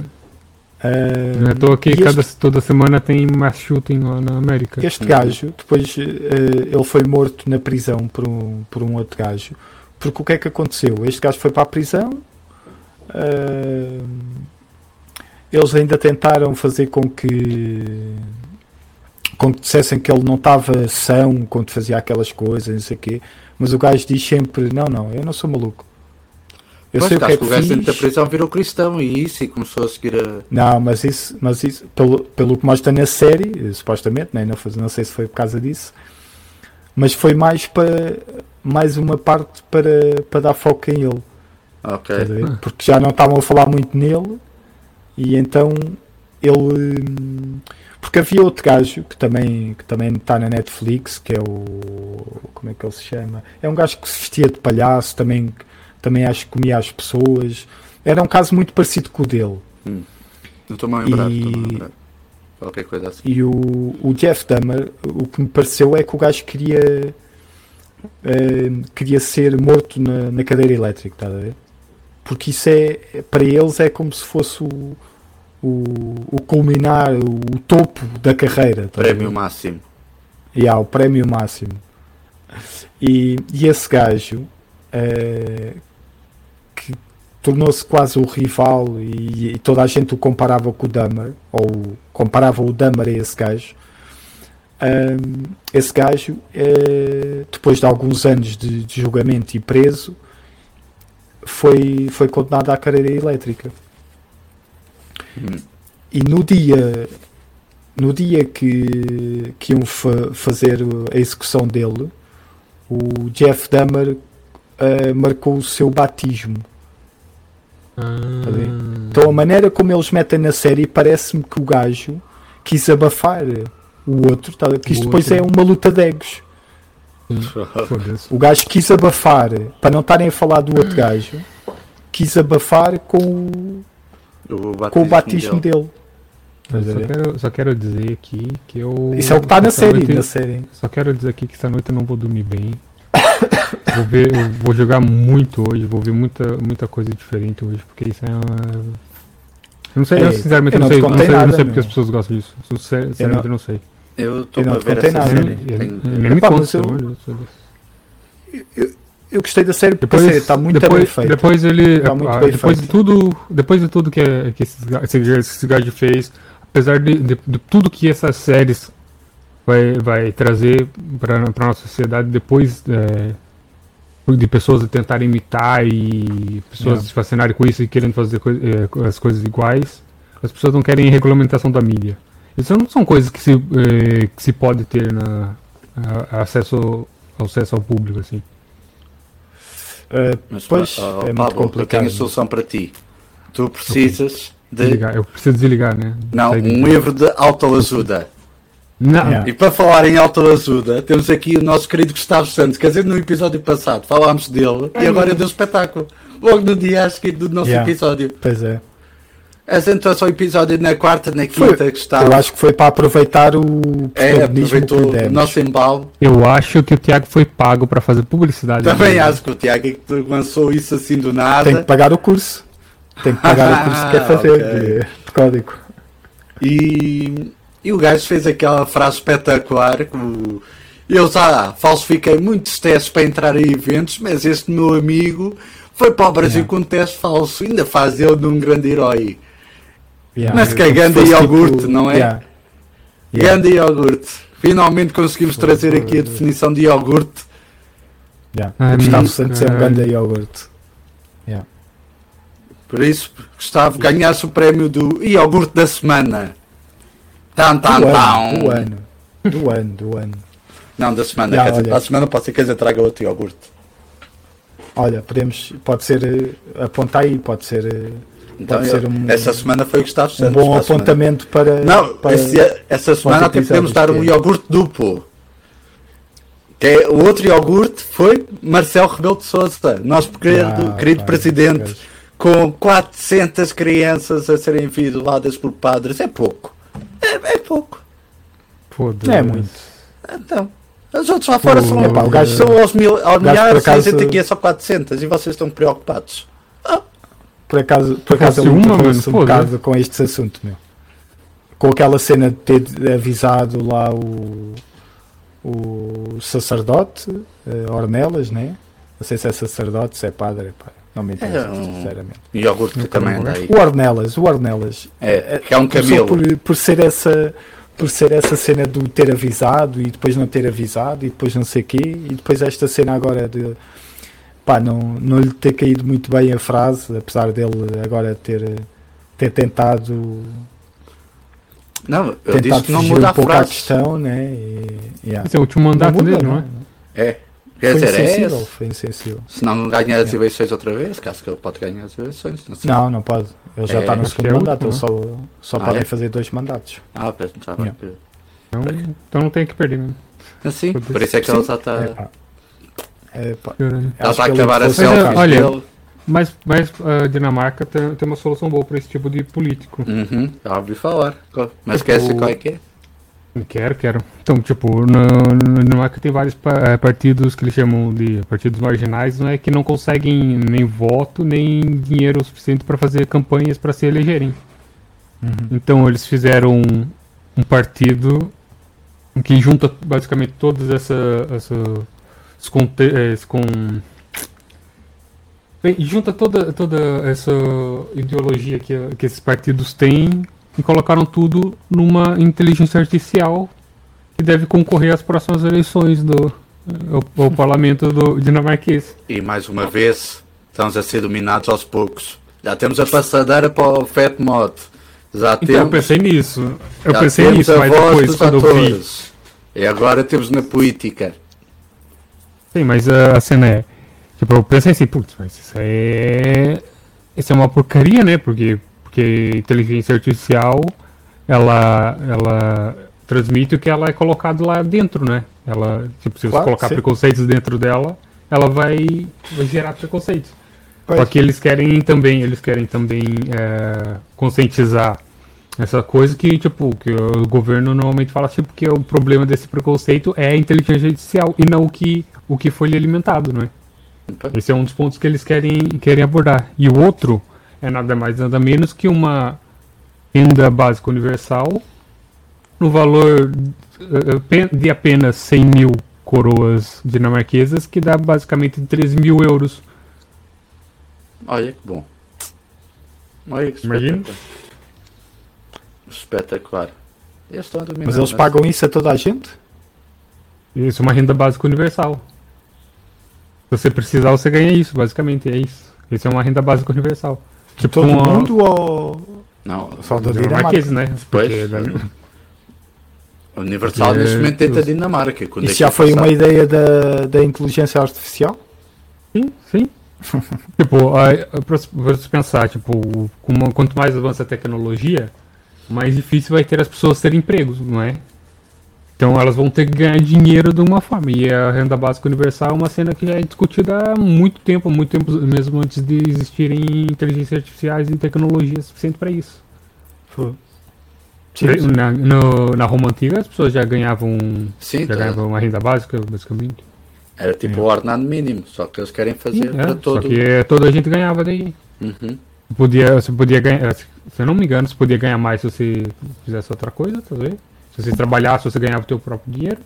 Uh, Não é à toa que cada, este- toda semana tem mass shooting lá na América. Este gajo, depois eh, ele foi morto na prisão por um, por um outro gajo. Porque o que é que aconteceu? Este gajo foi para a prisão. eh, eles ainda tentaram fazer com que com que dissessem que ele não estava são quando fazia aquelas coisas, não sei o quê. Mas o gajo diz sempre: Não, não, eu não sou maluco. Eu Pois, sei o que acho é que o gajo dentro da prisão virou cristão e isso e começou a seguir a. Não, mas isso, mas isso pelo, pelo que mostra na série, eh, supostamente, né? não, não sei se foi por causa disso, mas foi mais para mais uma parte para, para dar foco em ele, Ok. Ah. porque já não estavam a falar muito nele e então ele porque havia outro gajo que também que também está na Netflix que é o como é que ele se chama? É um gajo que se vestia de palhaço, também também acho que comia as pessoas. Era um caso muito parecido com o dele. Não estou-me a lembrar. E-. Qualquer coisa assim. E o, o Jeff Dahmer, o que me pareceu é que o gajo queria eh, queria ser morto na, na cadeira elétrica, estás a ver? Porque isso é, para eles é como se fosse o, o, o culminar, o, o topo da carreira. ver? Prémio máximo. E há o prémio máximo. E, e esse gajo que tornou-se quase o rival e, e toda a gente o comparava com o Dahmer, ou comparava o Dahmer a esse gajo. Ahm, esse gajo, eh, depois de alguns anos de, de julgamento e preso, foi, foi condenado à carreira elétrica. Hum. E no dia no dia que, que iam fa- fazer a execução dele, o Jeff Dahmer eh, marcou o seu batismo. Ah? Então a maneira como eles metem na série parece-me que o gajo quis abafar o outro, tá? que isto depois é uma luta de egos. O gajo quis abafar, para não estarem a falar do outro gajo, quis abafar com, o- O com o batismo dele. A Só quero, só quero dizer aqui que eu. Isso é o que está na série, noite- na série. Só quero dizer aqui que essa noite eu não vou dormir bem. Vou ver, eu vou jogar muito hoje, vou ver muita, muita coisa diferente hoje, porque isso é uma. Eu não sei, É, eu sinceramente eu não não sei, eu não sei, eu não nada, sei porque meu. as pessoas gostam disso. Sinceramente, eu não, sei. Eu Eu estou não contei essa nada. série. Eu- Tenho- eu nem me conta, eu- eu gostei da série porque a série está muito depois, bem feita. Depois ele, Tá muito ah, bem depois de feito. tudo, depois de tudo que, é- que esse, esse, esse Guard fez, apesar de, de, de tudo que essas séries vai, vai trazer para a nossa sociedade depois é, de pessoas tentarem imitar e pessoas É. se fascinarem com isso e querendo fazer coi- é, as coisas iguais, as pessoas não querem regulamentação da mídia. Isso não são coisas que se, é, que se pode ter na a- acesso, acesso ao público assim. Uh, Mas, pois, ó, é Pablo, muito eu complicado. tenho a solução para ti. Tu precisas de. Desligar. Eu preciso desligar, né? Não, Segue. um livro de autoajuda. Não. E para falar em autoajuda, temos aqui o nosso querido Gustavo Santos. Quer dizer, no episódio passado falámos dele e agora deu espetáculo. Logo no dia a seguir do nosso Yeah. episódio. Pois é. Acentuou só o episódio na quarta, na Foi. quinta, Gustavo. Eu acho que foi para aproveitar o É, protagonismo aproveitou que lhe o nosso embalo. eu acho que o Thiago foi pago pra fazer publicidade. Também acho que o Tiago é que lançou isso assim do nada. Tem que pagar o curso. Tem que pagar o curso que quer fazer Ok. de, de código. E, e o gajo fez aquela frase espetacular que eu já falsifiquei muitos testes para entrar em eventos, mas este meu amigo foi para o Brasil Yeah. com um teste falso, ainda faz ele de um grande herói. Yeah. Mas que é ganda fosse iogurte, não é? Yeah. Yeah. Grande iogurte. Finalmente conseguimos trazer aqui a definição de iogurte. Yeah. Ah, Gustavo mas- Santos é um ah. grande iogurte. Yeah. Por isso, Gustavo, ganhasse o prémio do iogurte da semana. Tan, tan, do, tan. ano, do ano. Do ano, do ano. Não, da semana. Já, quer dizer, olha. para a semana pode ser que a traga outro iogurte. Olha, podemos, pode ser, eh, apontar aí, pode ser eh, Então, Pode ser eu- um- essa semana foi o Gustavo um Santos. bom para apontamento para. Não, para esse- essa semana até podemos dar um iogurte duplo. Que é, o outro iogurte foi Marcelo Rebelo de Sousa, nosso querido, Ah, querido presidente, com 400 crianças a serem violadas por padres. É pouco. É, é pouco. Não é muito. Então, os outros lá fora Pô, são, epá, o gajo- são aos, mil, aos milhares, acaso- a gente aqui é só 400 e vocês estão preocupados. Por acaso, por acaso ele uma, mano, um bocado com este assunto, meu. Com aquela cena de ter avisado lá o, o sacerdote, eh, Ornelas, né? Não sei se é sacerdote, se é padre, pá. Não me interessa, É um- sinceramente. Iogurte Não também quero anda aí. O Ornelas, o Ornelas. É, que é um camelo. por, por ser essa por ser essa cena do ter avisado e depois não ter avisado e depois não sei quê e depois esta cena agora de pá, não, não lhe ter caído muito bem a frase, apesar dele agora ter, ter tentado Não, eu tentar disse que não fugir muda um a pouco à frase. questão, né? E, yeah. Esse é o último mandato muda, dele, não é? É. Quer Foi dizer, é insensível, esse. foi insensível. Se não ganhar as eleições outra vez, caso que ele pode ganhar as eleições. Não sei. Não, não pode. Ele já É, está no segundo é o mandato, último, ele só, só Ah, podem é? fazer dois mandatos. Ah, pois, não estava. Yeah. Então, então não tem que perder mesmo. Assim, Foda-se. por isso é que ele Sim. já está. É, pá. É. Ele Acho está a que ele acabar a selfie olha. Mas, mas a Dinamarca tem, tem uma solução boa para esse tipo de político. Uhum, já ouvi falar. Mas esquece Tipo, qual é que é? Quero, quero. Então, tipo, na na Dinamarca tem vários eh, partidos que eles chamam de partidos marginais, não é que não conseguem nem voto nem dinheiro suficiente para fazer campanhas para se elegerem. Uhum. Então eles fizeram um, um partido que junta basicamente todas essa, essa eh, esse com Bem, junta toda, toda essa ideologia que, que esses partidos têm e colocaram tudo numa inteligência artificial que deve concorrer às próximas eleições do ao, ao parlamento do dinamarquês. E mais uma vez, estamos a ser dominados aos poucos. Já temos a passadeira para o Fat Mod. Já Então eu temos, pensei nisso. Eu já pensei temos nisso, mas depois quando eu vi. E agora temos na política. Sim, mas a, cena é. Tipo, eu pensei assim, putz, mas isso é. Isso é uma porcaria, né? Porque, porque inteligência artificial ela, ela transmite o que ela é colocado lá dentro, né? Ela, tipo, se você Claro, colocar sim. preconceitos dentro dela, ela vai, vai gerar preconceitos. Pois. Só que eles querem também, eles querem também é, conscientizar essa coisa que, tipo, que o governo normalmente fala, tipo, que o problema desse preconceito é a inteligência artificial e não o que, o que foi alimentado, não é? Esse é um dos pontos que eles querem, querem abordar. E o outro é nada mais nada menos que uma renda básica universal no valor eh, apen- de apenas 100 mil coroas dinamarquesas, que dá basicamente 13 mil euros. Olha que bom. Olha que Imagina. espetacular. Espetacular. Mas eles pagam isso a toda a gente? Isso é uma renda básica universal. Se você precisar, você ganha isso, basicamente, é isso. Isso é uma renda básica universal. De todo uma- mundo ou Não, só da dinamarqueses, Dinamarca? né? Pois. Porque daí- o Universal Porque- neste momento dentro da Dinamarca. Quando é Isso que já foi passar? uma ideia da, da inteligência artificial? Sim, sim. tipo, a- a- pra você pensar, tipo, como- quanto mais avança a tecnologia, mais difícil vai ter as pessoas terem empregos, não é? Então elas vão ter que ganhar dinheiro de uma forma. E a renda básica universal é uma cena que já é discutida há muito tempo, muito tempo mesmo antes de existirem inteligências artificiais e tecnologia suficiente para isso. Sim, sim. Na, no- na Roma Antiga as pessoas já ganhavam, Sim, já tá. ganhavam uma renda básica, basicamente. era tipo o ordenado mínimo, só que eles querem fazer É, para só todo. que é, toda a gente ganhava daí. Uhum. Podia, você podia ganhar, se eu não me engano, você podia ganhar mais se você fizesse outra coisa, talvez. Se você trabalhasse, você ganhava o teu próprio dinheiro.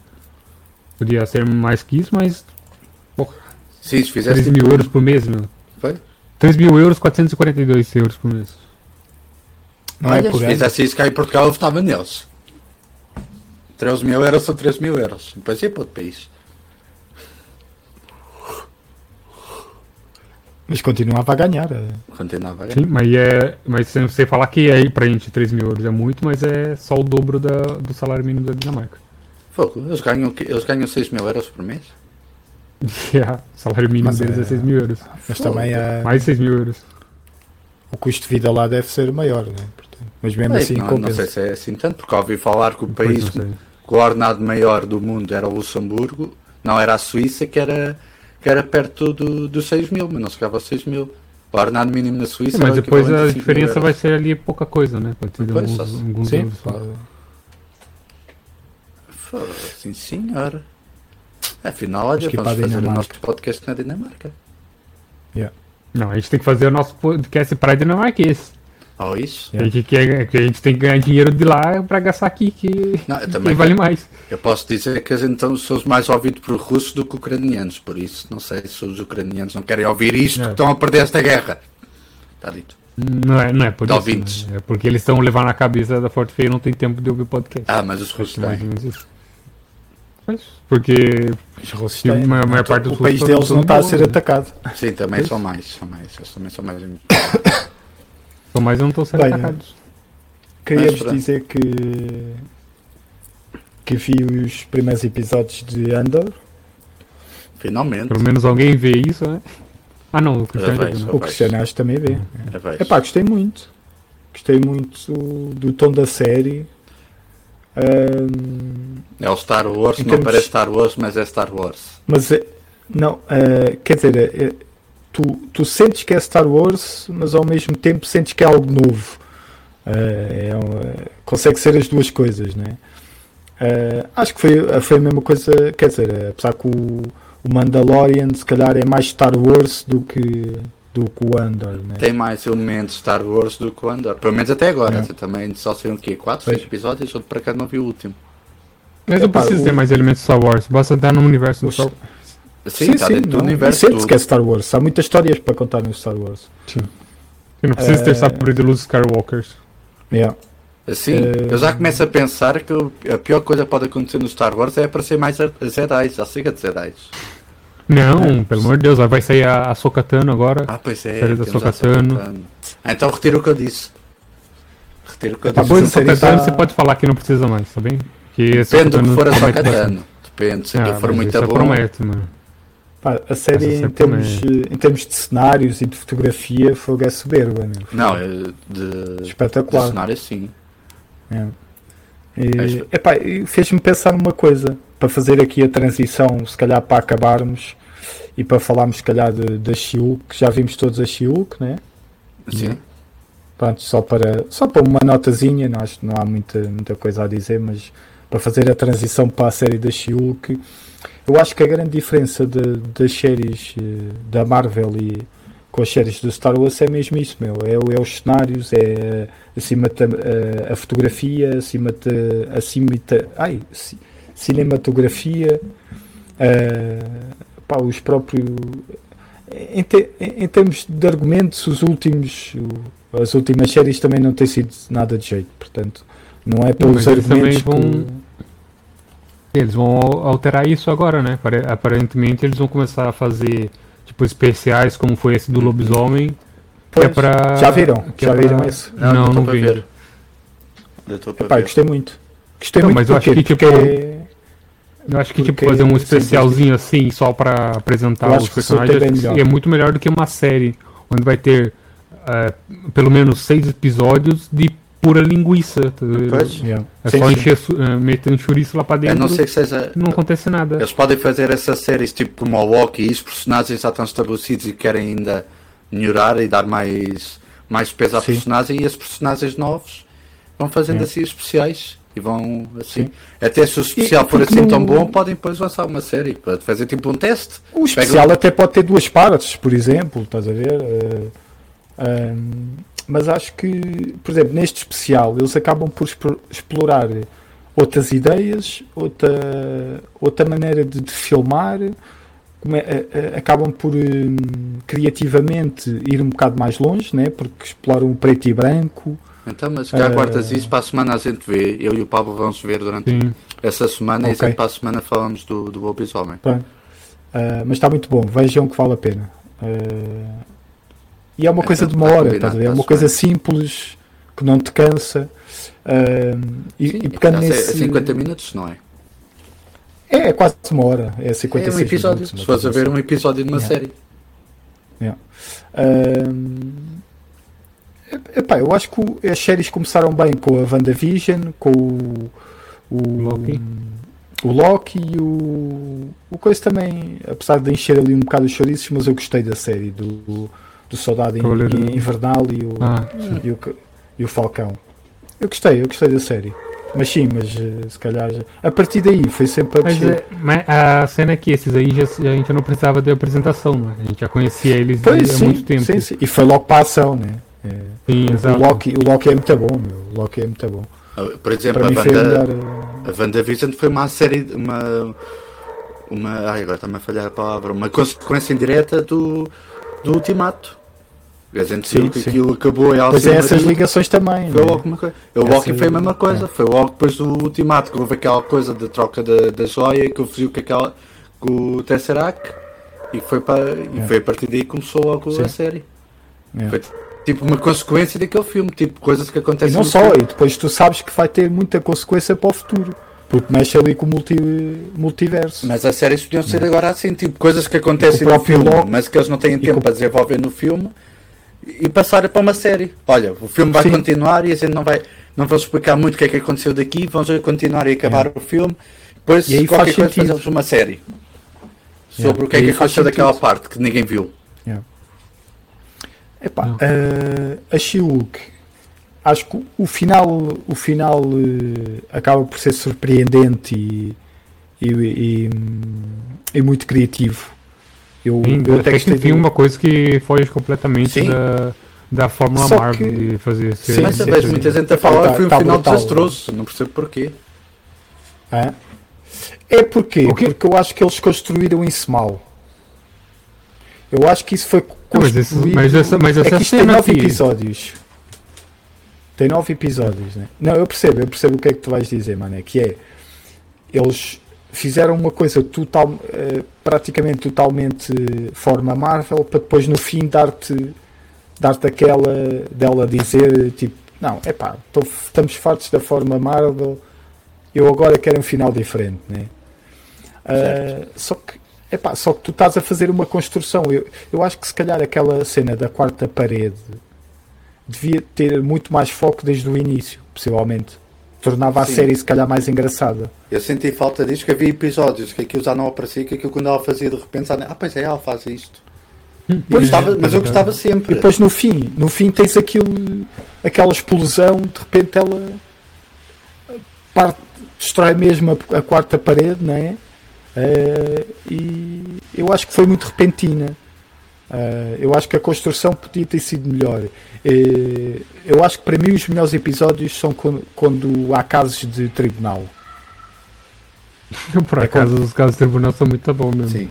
Podia ser mais que isso, mas porra, se fizesse 3 mil euros por mês, meu. Foi? 3 mil euros, 442 euros por mês. Não é Olha, por se fizesse isso cá em Portugal, eu votava neles. 13 mil euros são 3 mil euros. Depois é para outro país. Mas continuava a ganhar. eh. Continuava a ganhar. Sim, mas, é, mas sem você falar que aí pra gente 3 mil euros é muito, mas é só o dobro da, do salário mínimo da Dinamarca. Fogo, eles ganham, eles ganham 6 mil euros por mês. Yeah, o salário mínimo Mas deles é... é- 6 mil euros. Mas também eh, Mais de 6 mil euros. o custo de vida lá deve ser maior. Né? Portanto, mas mesmo Bem, assim não, não compensa. sei se é assim tanto, porque ouvi falar que o país não com o ordenado maior do mundo era o Luxemburgo, não era a Suíça, que era, que era perto do, dos 6 mil, mas não chegava a 6 mil. O ordenado mínimo na Suíça É, mas depois a a 5 mil diferença vai ser ali pouca coisa, né? Pode ter Depois, alguns, só- alguns Sim, Fogo, Sim, senhor. Afinal, olha, Acho que vamos a fazer o Dinamarca. nosso podcast na Dinamarca. Não, a gente tem que fazer o nosso podcast para Ou isso? A gente quer, que a gente tem que ganhar dinheiro de lá para gastar aqui, que, Não, eu que também vale mais. Eu posso dizer que então somos mais ouvidos por russos do que ucranianos, por isso não sei se os ucranianos não querem ouvir isto, É. que estão a perder esta guerra. Está dito. Não é, não é por De isso. ouvintes. né? É porque eles estão levando na cabeça da Forte Feia e não tem tempo de ouvir podcast. Ah, mas os russos ou têm. isso. Porque Os russos a maior- maior parte dos o país deles não está a ser né? atacado. Sim, também são mais, são mais, eles também são mais. são mais não estão sendo Bem, atacados. Queria-vos dizer que que vi os primeiros episódios de Andor. Finalmente. Pelo menos alguém vê isso, né? Ah não, o Cristiano não. só. O Cristiano acho que também vê. É. Epá, gostei muito. Gostei muito do tom da série. Ahm, É o Star Wars, Em não termos- parece Star Wars, mas é Star Wars. mas é- não, ah, quer dizer, é- tu, tu sentes que é Star Wars, mas ao mesmo tempo sentes que é algo novo. Ah, é um- consegue ser as duas coisas, né? Ah, acho que foi, foi a mesma coisa, quer dizer, apesar que o, o Mandalorian se calhar é mais Star Wars do que, do que o Andor, né? Tem mais elementos Star Wars do que o Andor. Pelo menos até agora. É. Você também só saiu o quê? 4, Pois. 6 episódios? Outro para cá não vi o último. Mas não Epá, precisa o- ter mais elementos Star Wars, basta estar no universo do Star Wars. Sim, está dentro do não. universo. Que é Star Wars. Há muitas histórias para contar no Star Wars. E não precisa ter Eh, sabre de luz Skywalkers. Yeah. Assim, eu já começo a pensar que a pior coisa que pode acontecer no Star Wars é aparecer mais Jedi, já siga de Jedi. Não, pelo amor de Deus, vai sair a, a Sokatano agora. Ah, pois é. Série da a Sokatano. Ah, então retiro o que eu disse. Retiro o que eu Tá disse. bom, Depois série Sokatano tá- você pode falar que não precisa mais, tá bem? Que Depende do que Sokatano for a Sokatano. Depende, se Ah, for muito bom. promete, mano. Pá, a série Essa em termos, em termos de cenários e de fotografia foi é soberba. Meu. Não, é de, de Espetacular. cenário sim. É. E, epá, e fez-me pensar numa coisa para fazer aqui a transição, se calhar para acabarmos e para falarmos se calhar de- da Shiuk, que já vimos todos a Shiuk, né? Sim. Pronto, só para, só para uma notazinha, não, acho que não há muita, muita coisa a dizer, mas para fazer a transição para a série da She-Hulk, eu acho que a grande diferença de- das séries eh, da Marvel e com as séries do Star Wars é mesmo isso, meu. É, é os cenários, é acima de, a, a fotografia, acima de, acima de, ai, ci- cinematografia, Uh, pá, os próprios. Em, te, em, termos de argumentos, os últimos, as últimas séries também não têm sido nada de jeito, portanto, não é pelos Mas argumentos também vão- que- Eles vão alterar isso agora, né? Apare- Aparentemente eles vão começar a fazer tipo especiais como foi esse do lobisomem. Que Pois, é pra, já viram? que Já é viram pra- esse? Não, não, pra vi. pra ver. gostei muito. Gostei Não, muito mas eu acho que, tipo, Porque Eu acho que tipo Porque- fazer um especialzinho assim só pra apresentar os personagens é muito melhor do que uma série onde vai ter eh, pelo menos seis episódios de pura linguiça. tá. Yeah. É Sim, só encher, eh, meter um chouriço lá pra A dentro não ser que seja. não acontece nada. Eles podem fazer essas séries tipo como o Walkie e os personagens já estão estabelecidos e querem ainda melhorar e dar mais, mais peso à Sim. personagem e esses personagens novos vão fazendo É. assim especiais e vão assim. Sim. Até se o especial E- for assim no- tão bom, podem depois lançar uma série para fazer tipo um teste. O especial até pode ter duas partes, por exemplo, estás a ver? Eh, ahm, mas acho que, por exemplo, neste especial eles acabam por explorar outras ideias, outra, outra maneira de, de filmar, come- eh, eh, acabam por hum, criativamente ir um bocado mais longe, né? porque exploram o preto e branco. Então, mas cá Eh, guardas isso para a semana a gente vê. Eu e o Pablo vamos ver durante Sim. essa semana e a Ok. gente para a semana falamos do, do lobisomem. Pronto. Ah, mas está muito bom, vejam que vale a pena. Ah, e é uma Então, coisa de uma tá hora, a ver? É uma coisa simples que não te cansa. Ah, e, Sim, e pegando é- é nesse. 50 minutos, não é? É, é quase uma hora, é 56 É um episódio. minutos. Se fores a ver um episódio de uma Yeah. série. Ahm, epá, eu acho que as séries começaram bem com a WandaVision, com o, o Loki. o Loki e o, o coisa também, apesar de encher ali um bocado os chouriços, mas eu gostei da série do, do Soldado In- Cavaleiro- Invernal e o, Ah, e, o, e o Falcão. Eu gostei, eu gostei da série. Mas sim, mas eh, se calhar a partir daí foi sempre a Mas, é, mas a cena é que esses aí já, a gente não precisava de apresentação, né? A gente já conhecia eles Pois, há sim, muito tempo. sim, sim. E foi logo para a ação, né? É. Sim, O. Loki, o Loki é muito bom, meu. O Loki é muito bom. Por exemplo, a Wanda, melhor. eh, a WandaVision foi uma série, uma, uma, ai agora está-me a falhar a palavra, uma consequência indireta do, do Ultimato. Gente Sim, que sim. aquilo acabou em Pois é, essas ligações também. foi né? logo uma coisa. O Loki foi a mesma coisa, é. foi logo depois do Ultimato, que houve aquela coisa da troca da, da joia, que eu viu com, aquela, com o Tesseract, e foi, para, e É. foi a partir daí que começou logo Sim. a série. É. Foi tipo uma consequência daquele filme, tipo coisas que E acontecem não no só, filme. e depois tu sabes que vai ter muita consequência para o futuro. Porque mexe ali com o multi, multiverso. Mas as séries podiam ser agora assim, tipo, coisas que acontecem no filme, Loki- mas que eles não têm tempo com- para desenvolver no filme e passar para uma série. Olha, o filme vai Sim. continuar e a gente não vai não vamos explicar muito o que é que aconteceu daqui, vamos continuar e acabar o filme. Depois, É. E aí qualquer faz coisa, sentido. fazemos uma série sobre É. o que é que aconteceu daquela parte que ninguém viu. Epá, Não. eh, a She-Hulk, acho que o final, o final eh, acaba por ser surpreendente e, e, e, e muito criativo. Eu, Sim, eu até que do- uma coisa que foge completamente Sim. da, da Fórmula Só Marvel que- de fazer Sim, séries. mas sim, vejo sim. muita gente a Epá, falar tá- que foi um tá final brutal. desastroso, não percebo porquê. Hã? É porque, porque eu acho que eles construíram isso mal. Eu acho que isso foi Não, mas esse- construído. mas essa- mas é essa que isto tem nove aqui- episódios. Tem nove episódios, né? Não, eu percebo, eu percebo o que é que tu vais dizer, mano. É que é. Eles fizeram uma coisa total, eh, praticamente totalmente forma Marvel para depois no fim dar-te dar-te aquela dela dizer tipo, não, é pá, estamos fartos da forma Marvel, eu agora quero um final diferente, né? Ah, só que epá, só que tu estás a fazer uma construção. Eu, eu acho que se calhar aquela cena da quarta parede devia ter muito mais foco desde o início, possivelmente. Tornava a Sim. série se calhar mais engraçada. Eu senti falta disso, que havia episódios que aquilo já não aparecia, que aquilo quando ela fazia de repente, ah, pois é, ela faz isto. Eu Pois, gostava- mas eu gostava E sempre. depois no fim, no fim tens aquilo, aquela explosão, de repente ela parte, destrói mesmo a, a quarta parede, não é? Eh, e eu acho que foi muito repentina. Eh, eu acho que a construção podia ter sido melhor. Eh, eu acho que para mim os melhores episódios são quando, quando há casos de tribunal. Por É acaso, os casos de tribunal são muito bons mesmo. Sim.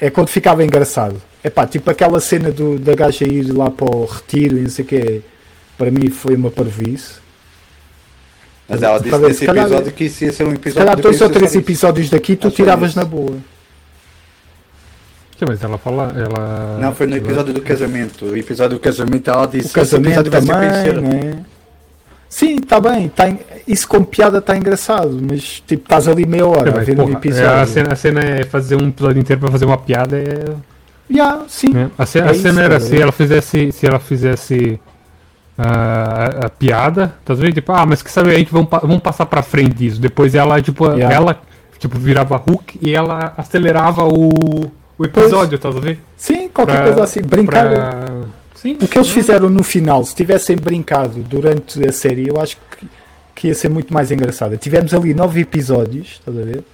É quando ficava engraçado. É pá, tipo aquela cena do, da gaja ir lá para o retiro e não sei o que. Para mim foi uma parvoíce. Mas ela disse nesse se calhar- episódio que isso ia ser um Se episódio. calhar de dois ou três episódios daqui tu Acho que tiravas na boa. Sim, mas ela fala. Ela... Não, foi no episódio do casamento. O episódio do casamento ela disse O casamento "Esse episódio vai ser também, conhecido." né? Sim, está bem. Tá, isso como piada está engraçado, mas tipo, estás ali meia hora a ver porra, um é, episódio. a, cena, a cena é fazer um episódio inteiro para fazer uma piada. É, Yeah, sim. né? A cena, É a cena isso, era tá se vendo? ela fizesse. Se ela fizesse. ah, a, a piada, tá vendo? Tipo, ah, mas que sabe, a gente vamos, vamos passar pra frente disso. Depois ela, tipo, Yeah. ela tipo, virava Hulk e ela acelerava o, o episódio, tá vendo? Sim, qualquer Pra- coisa assim. Brincar. Pra... Sim, O que eles fizeram no final, se tivessem brincado durante a série, eu acho que, que ia ser muito mais engraçado. Tivemos ali nove episódios, estás a ver?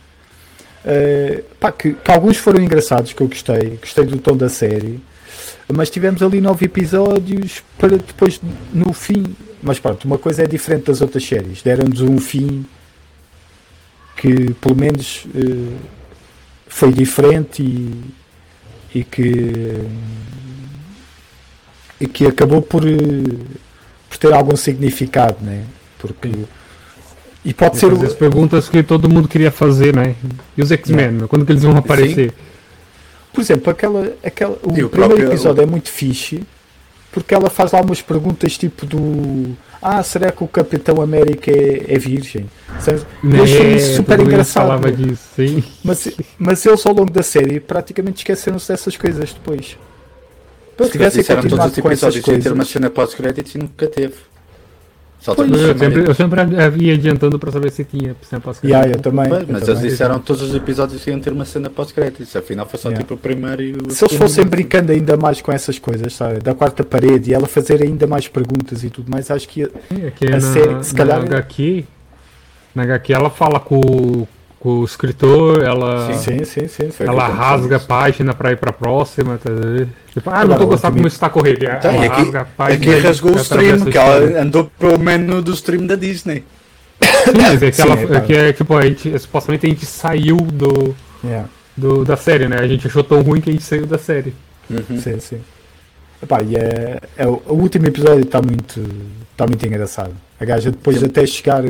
Eh, pá, que, que alguns foram engraçados, que eu gostei, gostei do tom da série, mas tivemos ali nove episódios para depois, no fim. Mas pronto, uma coisa é diferente das outras séries, deram-nos um fim que pelo menos eh, foi diferente e, e que e que acabou por, eh, por ter algum significado, né? Porque e pode ser as perguntas que todo mundo queria fazer, né? E os X-Men, quando que eles vão aparecer? por exemplo, aquela, aquela o o primeiro próprio- episódio é muito fixe porque ela faz lá umas perguntas tipo do ah, será que o Capitão América é, é virgem? Sabes? Eu achei isso super engraçado. falava disso, sim. Mas, mas eles ao longo da série praticamente esqueceram-se dessas coisas depois. Se tivessem continuado os com essas sem ter uma coisas. cena pós-créditos e nunca teve. Só Pois, teve o Eu sempre, eu sempre ia adiantando para saber se tinha se tinha pós Yeah, eu também. Pois, eu mas também. eles disseram todos os episódios iam ter uma cena pós-créditos. Afinal foi só Yeah. tipo o primeiro e o Se eles fossem brincando ainda mais com essas coisas, sabe? Da quarta parede e ela fazer ainda mais perguntas e tudo mais, acho que ia- É que A na, série, se calhar- na HQ, na HQ ela fala com, com o escritor, ela, sim, sim, sim. Foi ela que rasga a página pra ir pra próxima. Tá, tipo, ah, não tô gostando como isso tá correndo. Ela Então, e aqui, rasga a página aqui e rasgou o atravessa stream, a que ela andou pelo menu do stream da Disney. Sim, mas é que, Sim, ela, é, tá. é que é tipo, a gente, supostamente a gente saiu do, Yeah, do, da série, né? A gente achou tão ruim que a gente saiu da série. Uhum. sim, sim. Epá, e é, é o, último episódio está muito, tá muito engraçado. A gaja depois Sim. até chegar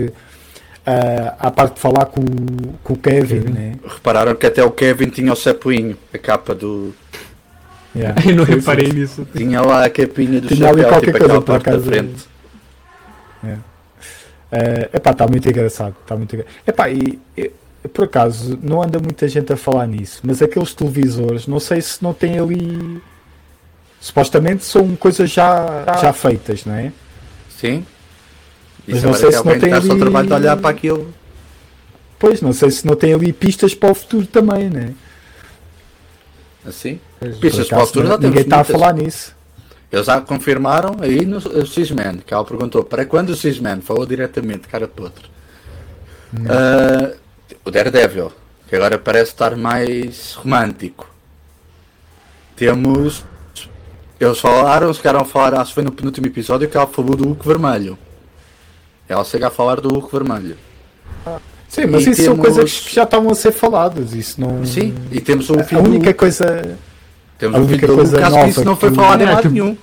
à parte de falar com, o- com o Kevin, Kevin. né? Repararam que até o Kevin tinha o sapoinho, a capa do. Yeah. Eu não reparei nisso. Tinha lá a capinha do Tinha ali chapéu, qualquer tipo coisa, aquela por parte da acaso. frente. É, epá, está muito engraçado. Tá muito engra... Epá, e, e, por acaso, não anda muita gente a falar nisso, mas aqueles televisores, não sei se não tem ali. Supostamente são coisas já, já feitas, não é? Sim. Mas Isso não sei se não tem está só ali- trabalho de olhar para aquilo. Pois, não sei se não tem ali pistas para o futuro também, né? Assim. Por Pistas para o futuro já ninguém está a falar nisso. Eles já confirmaram aí no X-Men, que ela perguntou para quando o X-Men falou diretamente, cara de outro. Ah, o Daredevil, que agora parece estar mais romântico. Temos. Eles falaram, chegaram a falar, acho que foi no penúltimo episódio, que ela falou do Hulk vermelho. Ela chega a falar do Hulk vermelho. Sim, mas E isso são temos- coisas que já estavam a ser faladas. Isso não. Sim, e temos o A filho única do, coisa. temos a o única filho do coisa Hulk, acho nova que isso não foi falado em É, lado tipo, nenhum.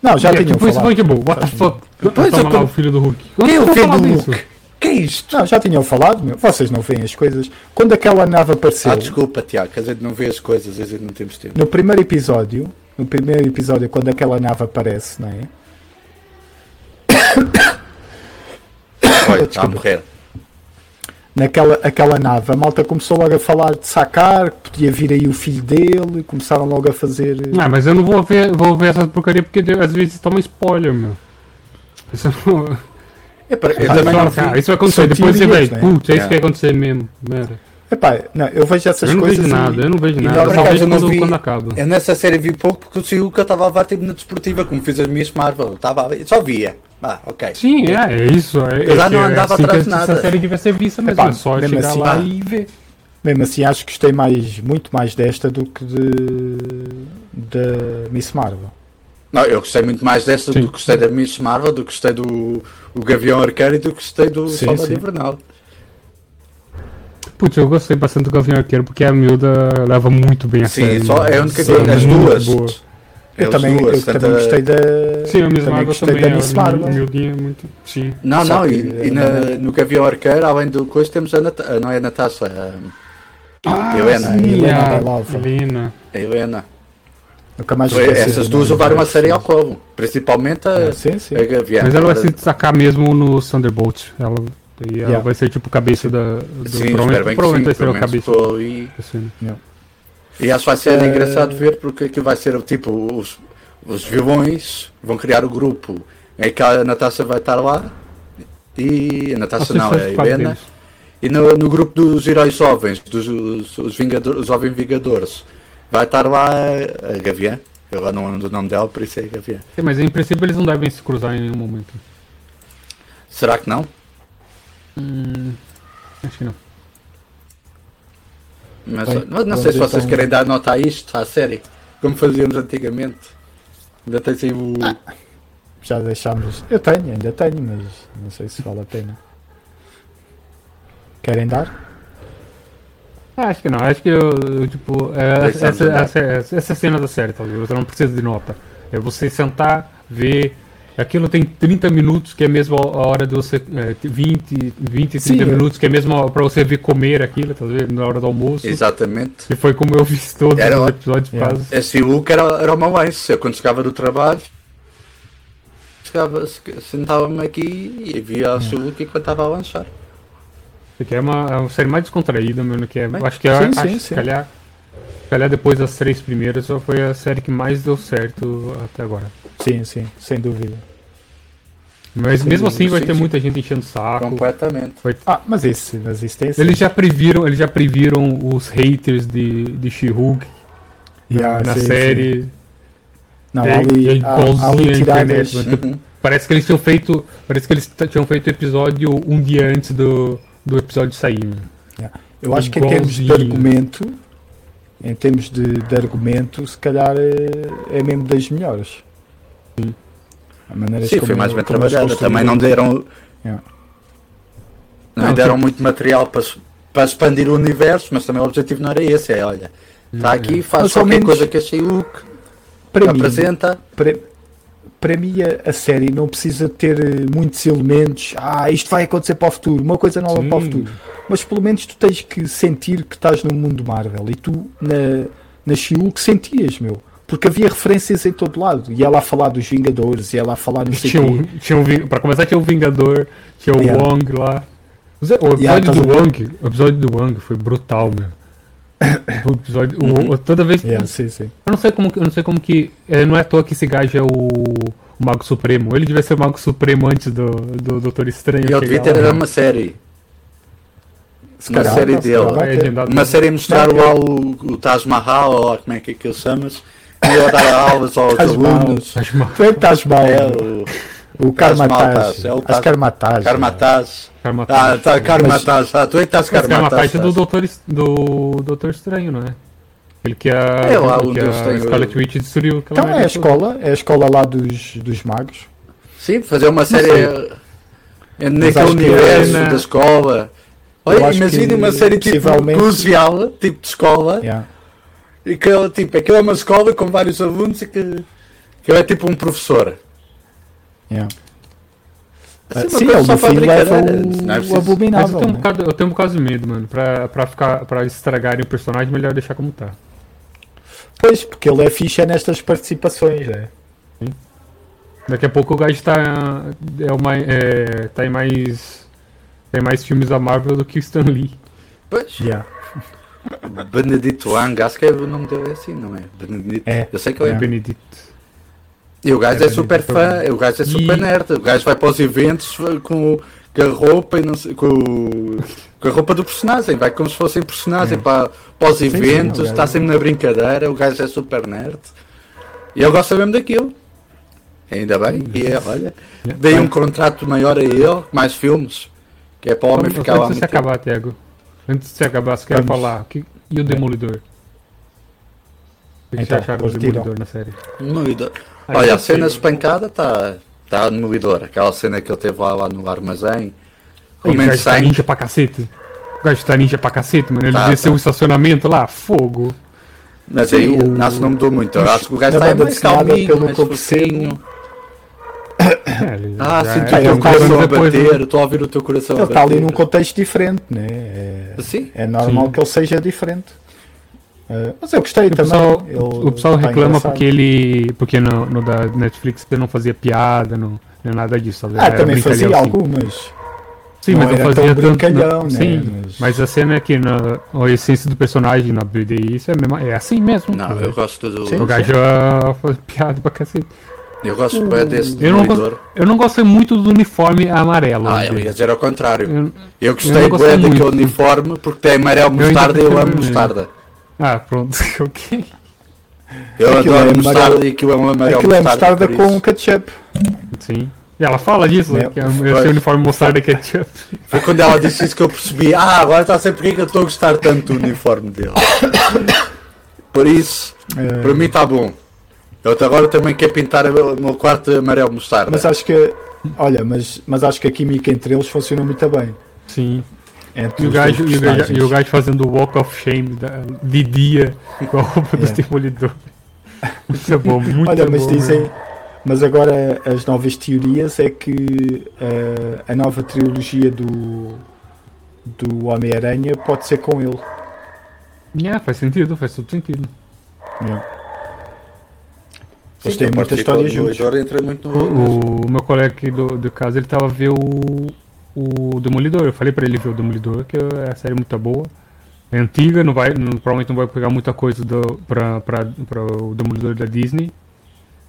Não, já É, tinham tipo, isso falado. foi tipo, what the fuck? Depois eu lá com- o filho do Hulk. Quem é o filho do? Hulk? Que é isto? Não, já tinham falado, meu. Vocês não veem as coisas. Quando aquela nave apareceu, Ah, desculpa, Tiago, a gente não vê as coisas, a gente não temos tempo. no primeiro episódio, no primeiro episódio, quando aquela nave aparece, não é? Olha, está a morrer. Naquela aquela nave, a malta começou logo a falar de sacar, que podia vir aí o filho dele, começaram logo a fazer. Ah, mas eu não vou ver, vou ver essa porcaria porque às vezes toma spoiler, meu. Isso não. É, para- eu Ah, também não cara, vi. isso vai acontecer depois você vai. né? Putz, é isso É. que vai acontecer mesmo. Merda. Epá, não, eu vejo essas Eu não coisas. vejo e- nada, eu não vejo e nada. não- Eu por só vejo eu não quando, vi- quando acaba. Eu nessa série vi pouco porque o Siu que eu estava a levar tipo na desportiva, como fiz as minhas Marvel. Estava a ver, só via. Ah, ok. Sim, é, é isso. É, Eu já é, não é andava assim atrás que de nada. Essa série devia ser vista mesmo. Epá, é só mesmo chegar assim, lá ah. e ver. Mesmo assim, acho que gostei mais, muito mais desta do que de. da Miss Marvel. Não, eu gostei muito mais desta Sim. do que gostei da Miss Marvel, do que gostei do o Gavião Arqueiro e do que gostei do Sim, Soldado sim. Invernal. Putz, eu gostei bastante do Gavião Arqueiro porque a miúda leva muito bem a Sim, série. só é a única Sim, coisa. As duas. boa. É Eu também, duas, eu tanto também a- gostei da. Sim, a Miss também Marvel gostei também. da a Miss Marvel. é muito. Sim. Não, Só não, que, e, e eh, na- no Gavião Arqueiro, além do coisa, temos a Natasha. Não é a Natasha, a, Ah, Helena. sim, Helena a. Helena. a Helena. Nunca mais essas duas levaram das série ao colo. Principalmente a, É, Sim, sim. a Gavião. Mas ela vai se destacar mesmo no Thunderbolt. Ela, e ela Yeah. vai ser tipo cabeça da. Do, Sim, provavelmente provavelmente sim, vai ser a menos cabeça. aí. Assim. E acho que vai ser Eh, engraçado ver porque aquilo vai ser tipo os, os vilões vão criar o grupo em que a Natasha vai estar lá e a Natasha não, é a Helena e no, no grupo dos heróis jovens, dos os, os, Vingadores, os jovens Vingadores, vai estar lá a, Gavião. Eu lá não lembro do nome dela, por isso é Gavião. Sim, mas em princípio eles não devem se cruzar em nenhum momento. Será que não? Hum, acho que não. Mas, Bem, mas não sei se vocês então- querem dar nota a isto, à série, como fazíamos antigamente. Ainda tem assim o. Já deixámos. Eu tenho, ainda tenho, mas não sei se vale a pena. Querem dar? Ah, acho que não, acho que eu, eu, tipo, é, essa, essa, essa, cena da série, tá ligado? Você não precisa de nota. É você sentar, ver. Aquilo tem 30 minutos, que é mesmo a hora de você. É, 20, 20, 30 Sim, é. minutos, que é mesmo pra você ver comer aquilo, tá vendo? Na hora do almoço. Exatamente. E foi como eu fiz todos Era os episódios Yeah. quase. Esse Luke era, era uma lance. Eu quando chegava do trabalho, chegava, sentava-me aqui e via o seu Luke enquanto estava a lanchar. Porque é uma, é uma série mais descontraída, mano. Que é, Bem, acho que, é, sim, acho, sim, calhar, se calhar depois das três primeiras só foi a série que mais deu certo até agora. Sim, sim, sem dúvida. Mas Sim, mesmo assim vai sim, ter sim. muita gente enchendo o saco. Completamente. Ah, mas isso, mas isso tem Eles já previram, eles já previram os haters de, de She-Hulk Yeah, na sim, sim. série. Não, É, ali, é igualzinho a tiradas. internet, Uhum. Parece que eles tinham feito, parece que eles tinham feito o episódio um dia antes do, do episódio sair. mano. Eu acho que em termos de argumento, em termos de, de argumento, se calhar é, é mesmo das melhores. A maneira Sim, foi mais bem trabalhada. Também não deram. Yeah. Não, Não, deram muito material para, para expandir o universo, mas também o objetivo não era esse. É, olha, está aqui, faz Mas qualquer menos- coisa que Para mim, apresenta. para, para mim a, a série não precisa ter eh, muitos elementos. Ah, isto vai acontecer para o futuro, uma coisa nova Sim. para o futuro. Mas pelo menos tu tens que sentir que estás no mundo Marvel. E tu na, na She-Hulk sentias, meu. Porque havia referências em todo lado. E ela a falar dos Vingadores, e ela a falar não sei Tinha o um, tinha um, pra começar tinha o Vingador, tinha o Yeah. Wong lá. O O episódio Yeah, do ver? Wong, o episódio do Wong foi brutal, meu. O episódio, o- o- toda vez Yeah, sim, sim. Eu não sei como, que- eu não sei como que. é, não é à toa que esse gajo é o, o Mago Supremo. Ele devia ser o Mago Supremo antes do, do Doutor Estranho. E ele devia chegar ter lá. uma série. Se Uma calhar, série se dele. calhar vai ter. Legendado. Uma série mostrar o, o Taj Mahal, ou como é que aquilo chamas, e a dar aulas aos Taj Mahal. alunos. Mas, mano, Tu é que estás mal. É meu. o o Mahal, Karmataz. é o As Taj- Karmataz. Ah, tá, Karmataz. Ah, tu é que estás Essa é uma Karmataz. parte do Doutor, Es- do Doutor Estranho, não é? Ele que a, É lá que onde a eles têm o- Scarlet Witch destruiu. aquela Então é a toda. escola, é a escola lá dos, dos magos. Sim, fazer uma série sei. eh, naquele universo é na- da escola. Olha, imagina uma série tipo possivelmente- crucial, tipo de escola, Yeah. E que ele, tipo, aquilo é uma escola com vários alunos e que, que ele é tipo um professor. Yeah. Assim, uma Sim, ele só fim leva o, é o preciso- Mas eu abominável. tenho, um né? bocado, eu tenho um bocado de medo, mano. Pra, pra, ficar, pra estragarem o personagem, melhor deixar como tá. Pois, porque ele é ficha nestas participações, né? Daqui a pouco o gajo tá, é o mais, é, tá em mais. Tem mais filmes da Marvel do que o Stan Lee. Pois, Yeah. Benedito Wang, acho que é o nome dele é assim, não é? Benedito. É. Eu sei que ele é. É. Benedito. E o gajo É é, super fã, o gajo é super E- nerd, o gajo vai para os eventos com, com a roupa e não sei, com, com a roupa do personagem, vai como se fosse um personagem para, para os eventos, está sempre na brincadeira, o gajo é super nerd. E ele gosta mesmo daquilo. Ainda bem, e é, olha, dei um contrato maior a ele, mais filmes, que é para o homem ficar lá muito se acabar, Tiago. Antes de se acabar, você quer falar. Que, e o Demolidor? O que Então, você acharam do. Demolidor na série? Demolidor. Olha, a eu sei. cena espancada está tá demolidor. Aquela cena que ele teve lá, lá no armazém. Menos está sangue. ninja pra cacete. O gajo tá ninja pra cacete, mano. Ele Tá, desceu tá. o estacionamento lá, fogo. Mas aí o- o Nasso não mudou muito. Eu acho que o gajo banda mais desenhada, calminho, pelo mais eu fofinho. É, Ah, já sinto é o teu um coração né? bater. Estou a ouvir o teu coração Ele está ali num contexto diferente, né? É, Sim. é normal Sim. que ele seja diferente. Uh, mas eu gostei O também. pessoal, ele o pessoal tá reclama engraçado. porque ele. Porque no, no da Netflix ele não fazia piada, não, não nada disso. Ah, Era também fazia sim. algumas. Sim, Não mas não fazia tão tanto. brincalhão, não- né? Sim, Mas- mas... a cena é que na, a essência do personagem na BDI isso é, mesmo, é assim mesmo. Não, eu gosto do. Sim. O gajo faz piada pra cacete. Eu gosto bem desse Eu não, gosto, eu não gostei muito do uniforme amarelo. Ah, eu ia dizer ao contrário. Eu- Eu gostei bem daquele muito. uniforme porque tem amarelo mostarda e eu amo mostarda. Ah, pronto, ok. Eu Aquilo adoro é mostarda amarelo- e aquilo é um amarelo Aquilo é mostarda com isso. ketchup. Sim. E ela fala disso, É, que é esse uniforme mostarda ketchup. Foi quando ela disse isso que eu percebi. Ah, agora está a ser porque é que eu estou a gostar tanto do uniforme dele. Por isso, Eh, para mim está bom. Eu até agora também quero pintar o meu quarto de amarelo mostarda. Mas acho que. Olha, mas, mas acho que a química entre eles funciona muito bem. Sim. Entre E o, gajo, e, o gajo, e o gajo fazendo o Walk of Shame da- de dia com a roupa dos É. demolidores. Muito é bom, muito Olha, mas bom. dizem. mesmo. Mas agora as novas teorias é que eh, a nova trilogia do, do Homem-Aranha pode ser com ele. É, faz sentido, faz todo sentido. Yeah. Têm a muita história entra muito no. O, o meu colega aqui do, do caso, ele tava a ver o, o Demolidor. Eu falei pra ele ver o Demolidor, que é a série muito boa. É antiga, não vai, não- provavelmente não vai pegar muita coisa do, pra, pra, pra o Demolidor da Disney.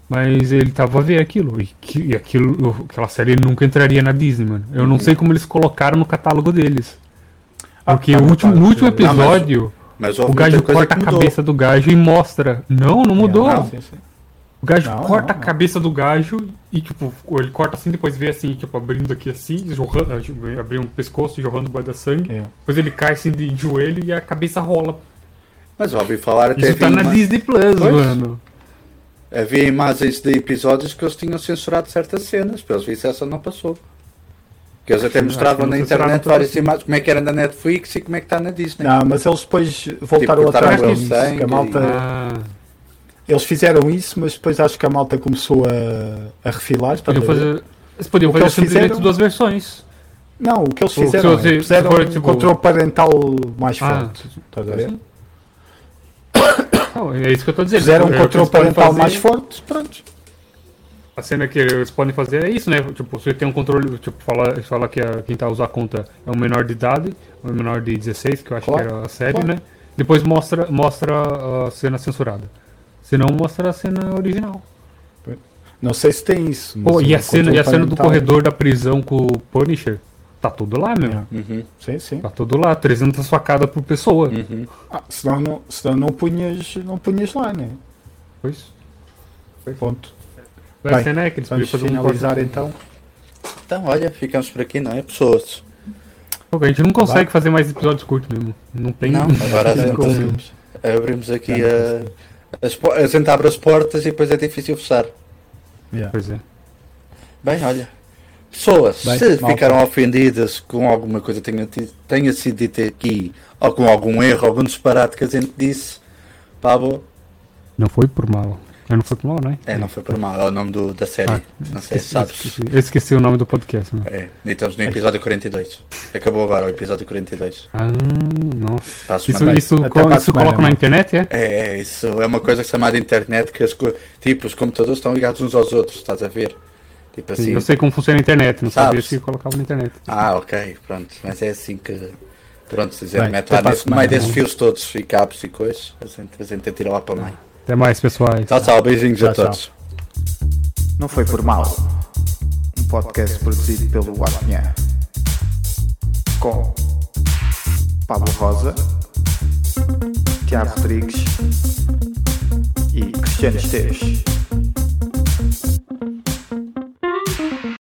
Mas ele tava a ver aquilo. E, e aquilo, aquela série nunca entraria na Disney, mano. Eu não sei como eles colocaram no catálogo deles. Ah, Porque tá, o último, tá, no último tá. Não, mas- episódio, Mas o gajo corta a cabeça do gajo e mostra. Não, não mudou. Não, sim, sim. O gajo Não, corta não, a cabeça do gajo e, tipo, ele corta assim, depois vê assim, tipo, abrindo aqui assim, jorrando, ah, tipo, abrindo o pescoço e jorrando o da sangue. É. Depois ele cai assim de joelho e a cabeça rola. Mas ouvi falar até Isso tá na ima- Disney Plus, Pois. mano. Havia imagens de episódios que eles tinham censurado certas cenas, pelos vistos essa não passou. Que eles até mostravam na internet várias imagens, como é que era na Netflix e como é que está na Disney. Não, mas eles depois voltaram cortaram atrás disso. que a malta, Ah, Eles fizeram isso, mas depois acho que a malta começou a, a refilar. podiam fazer, podiam que fazer simplesmente fizeram- duas versões. Não, o que eles fizeram se- é, puseram for, um tipo- controle parental mais Ah, forte. Estás a ver? Não, é isso que eu tô dizendo. Fizeram É um que controle parental fazer. mais forte, pronto. A cena que eles podem fazer é isso, né? Tipo, você tem um controle, tipo, fala, fala que a, quem tá a usar a conta é um menor de idade, um menor de 16, que eu acho Claro, que era a série, claro. né? Depois mostra, mostra a cena censurada. Se não, mostra a cena original. Não sei se tem isso. Pô, e a cena, e a cena do corredor da prisão com o Punisher? Tá tudo lá, meu. Yeah. Uhum, Sim, sim. Tá tudo lá, 300 facadas por pessoa. uhum. Ah, senão não, senão não, punhas, não punhas lá, né? Pois. Ponto. A Bem, cena é que eles Vamos fazer um finalizar corte. então. Então, olha, ficamos por aqui, não é? Pessoas. Pô, a gente não consegue Vai. fazer mais episódios curtos mesmo. Não tem. Não, agora não tem a como. gente- Abrimos aqui a. A gente abre as portas e depois é difícil fechar. Yeah. Pois é. Bem, olha. Pessoas, Bem, se malta. ficaram ofendidas com alguma coisa que tenha, tenha sido dita aqui, ou com algum erro, algum disparate que a gente disse, Pablo, Não foi por mal. Eu não foi por mal, não é? é, não foi por mal, é o nome do- da série. Ah, não sei se sabes. Esqueci, eu esqueci o nome do podcast. Né? É, e estamos no episódio 42. Acabou agora o episódio 42. Ah, nossa. A Isso, isso, co- a isso coloca na mano. internet, é? É, é, isso é uma coisa chamada internet que as, tipo, os computadores estão ligados uns aos outros, estás a ver? Tipo assim. Eu sei como funciona a internet, não sabia Sabes. se colocava na internet. Ah, ok, pronto. Mas é assim que. Pronto, se dizer, Bem, mete até lá a nesse, no meio desses não é? fios todos e cabos e coisas, a gente, a gente tira lá para o meio. Até mais, pessoal. Tchau, tchau, beijinhos a Tchau, todos. Não foi por mal. Um podcast produzido pelo Apinha. Com Pablo Rosa, Tiago Rodrigues e Cristiano Esteves.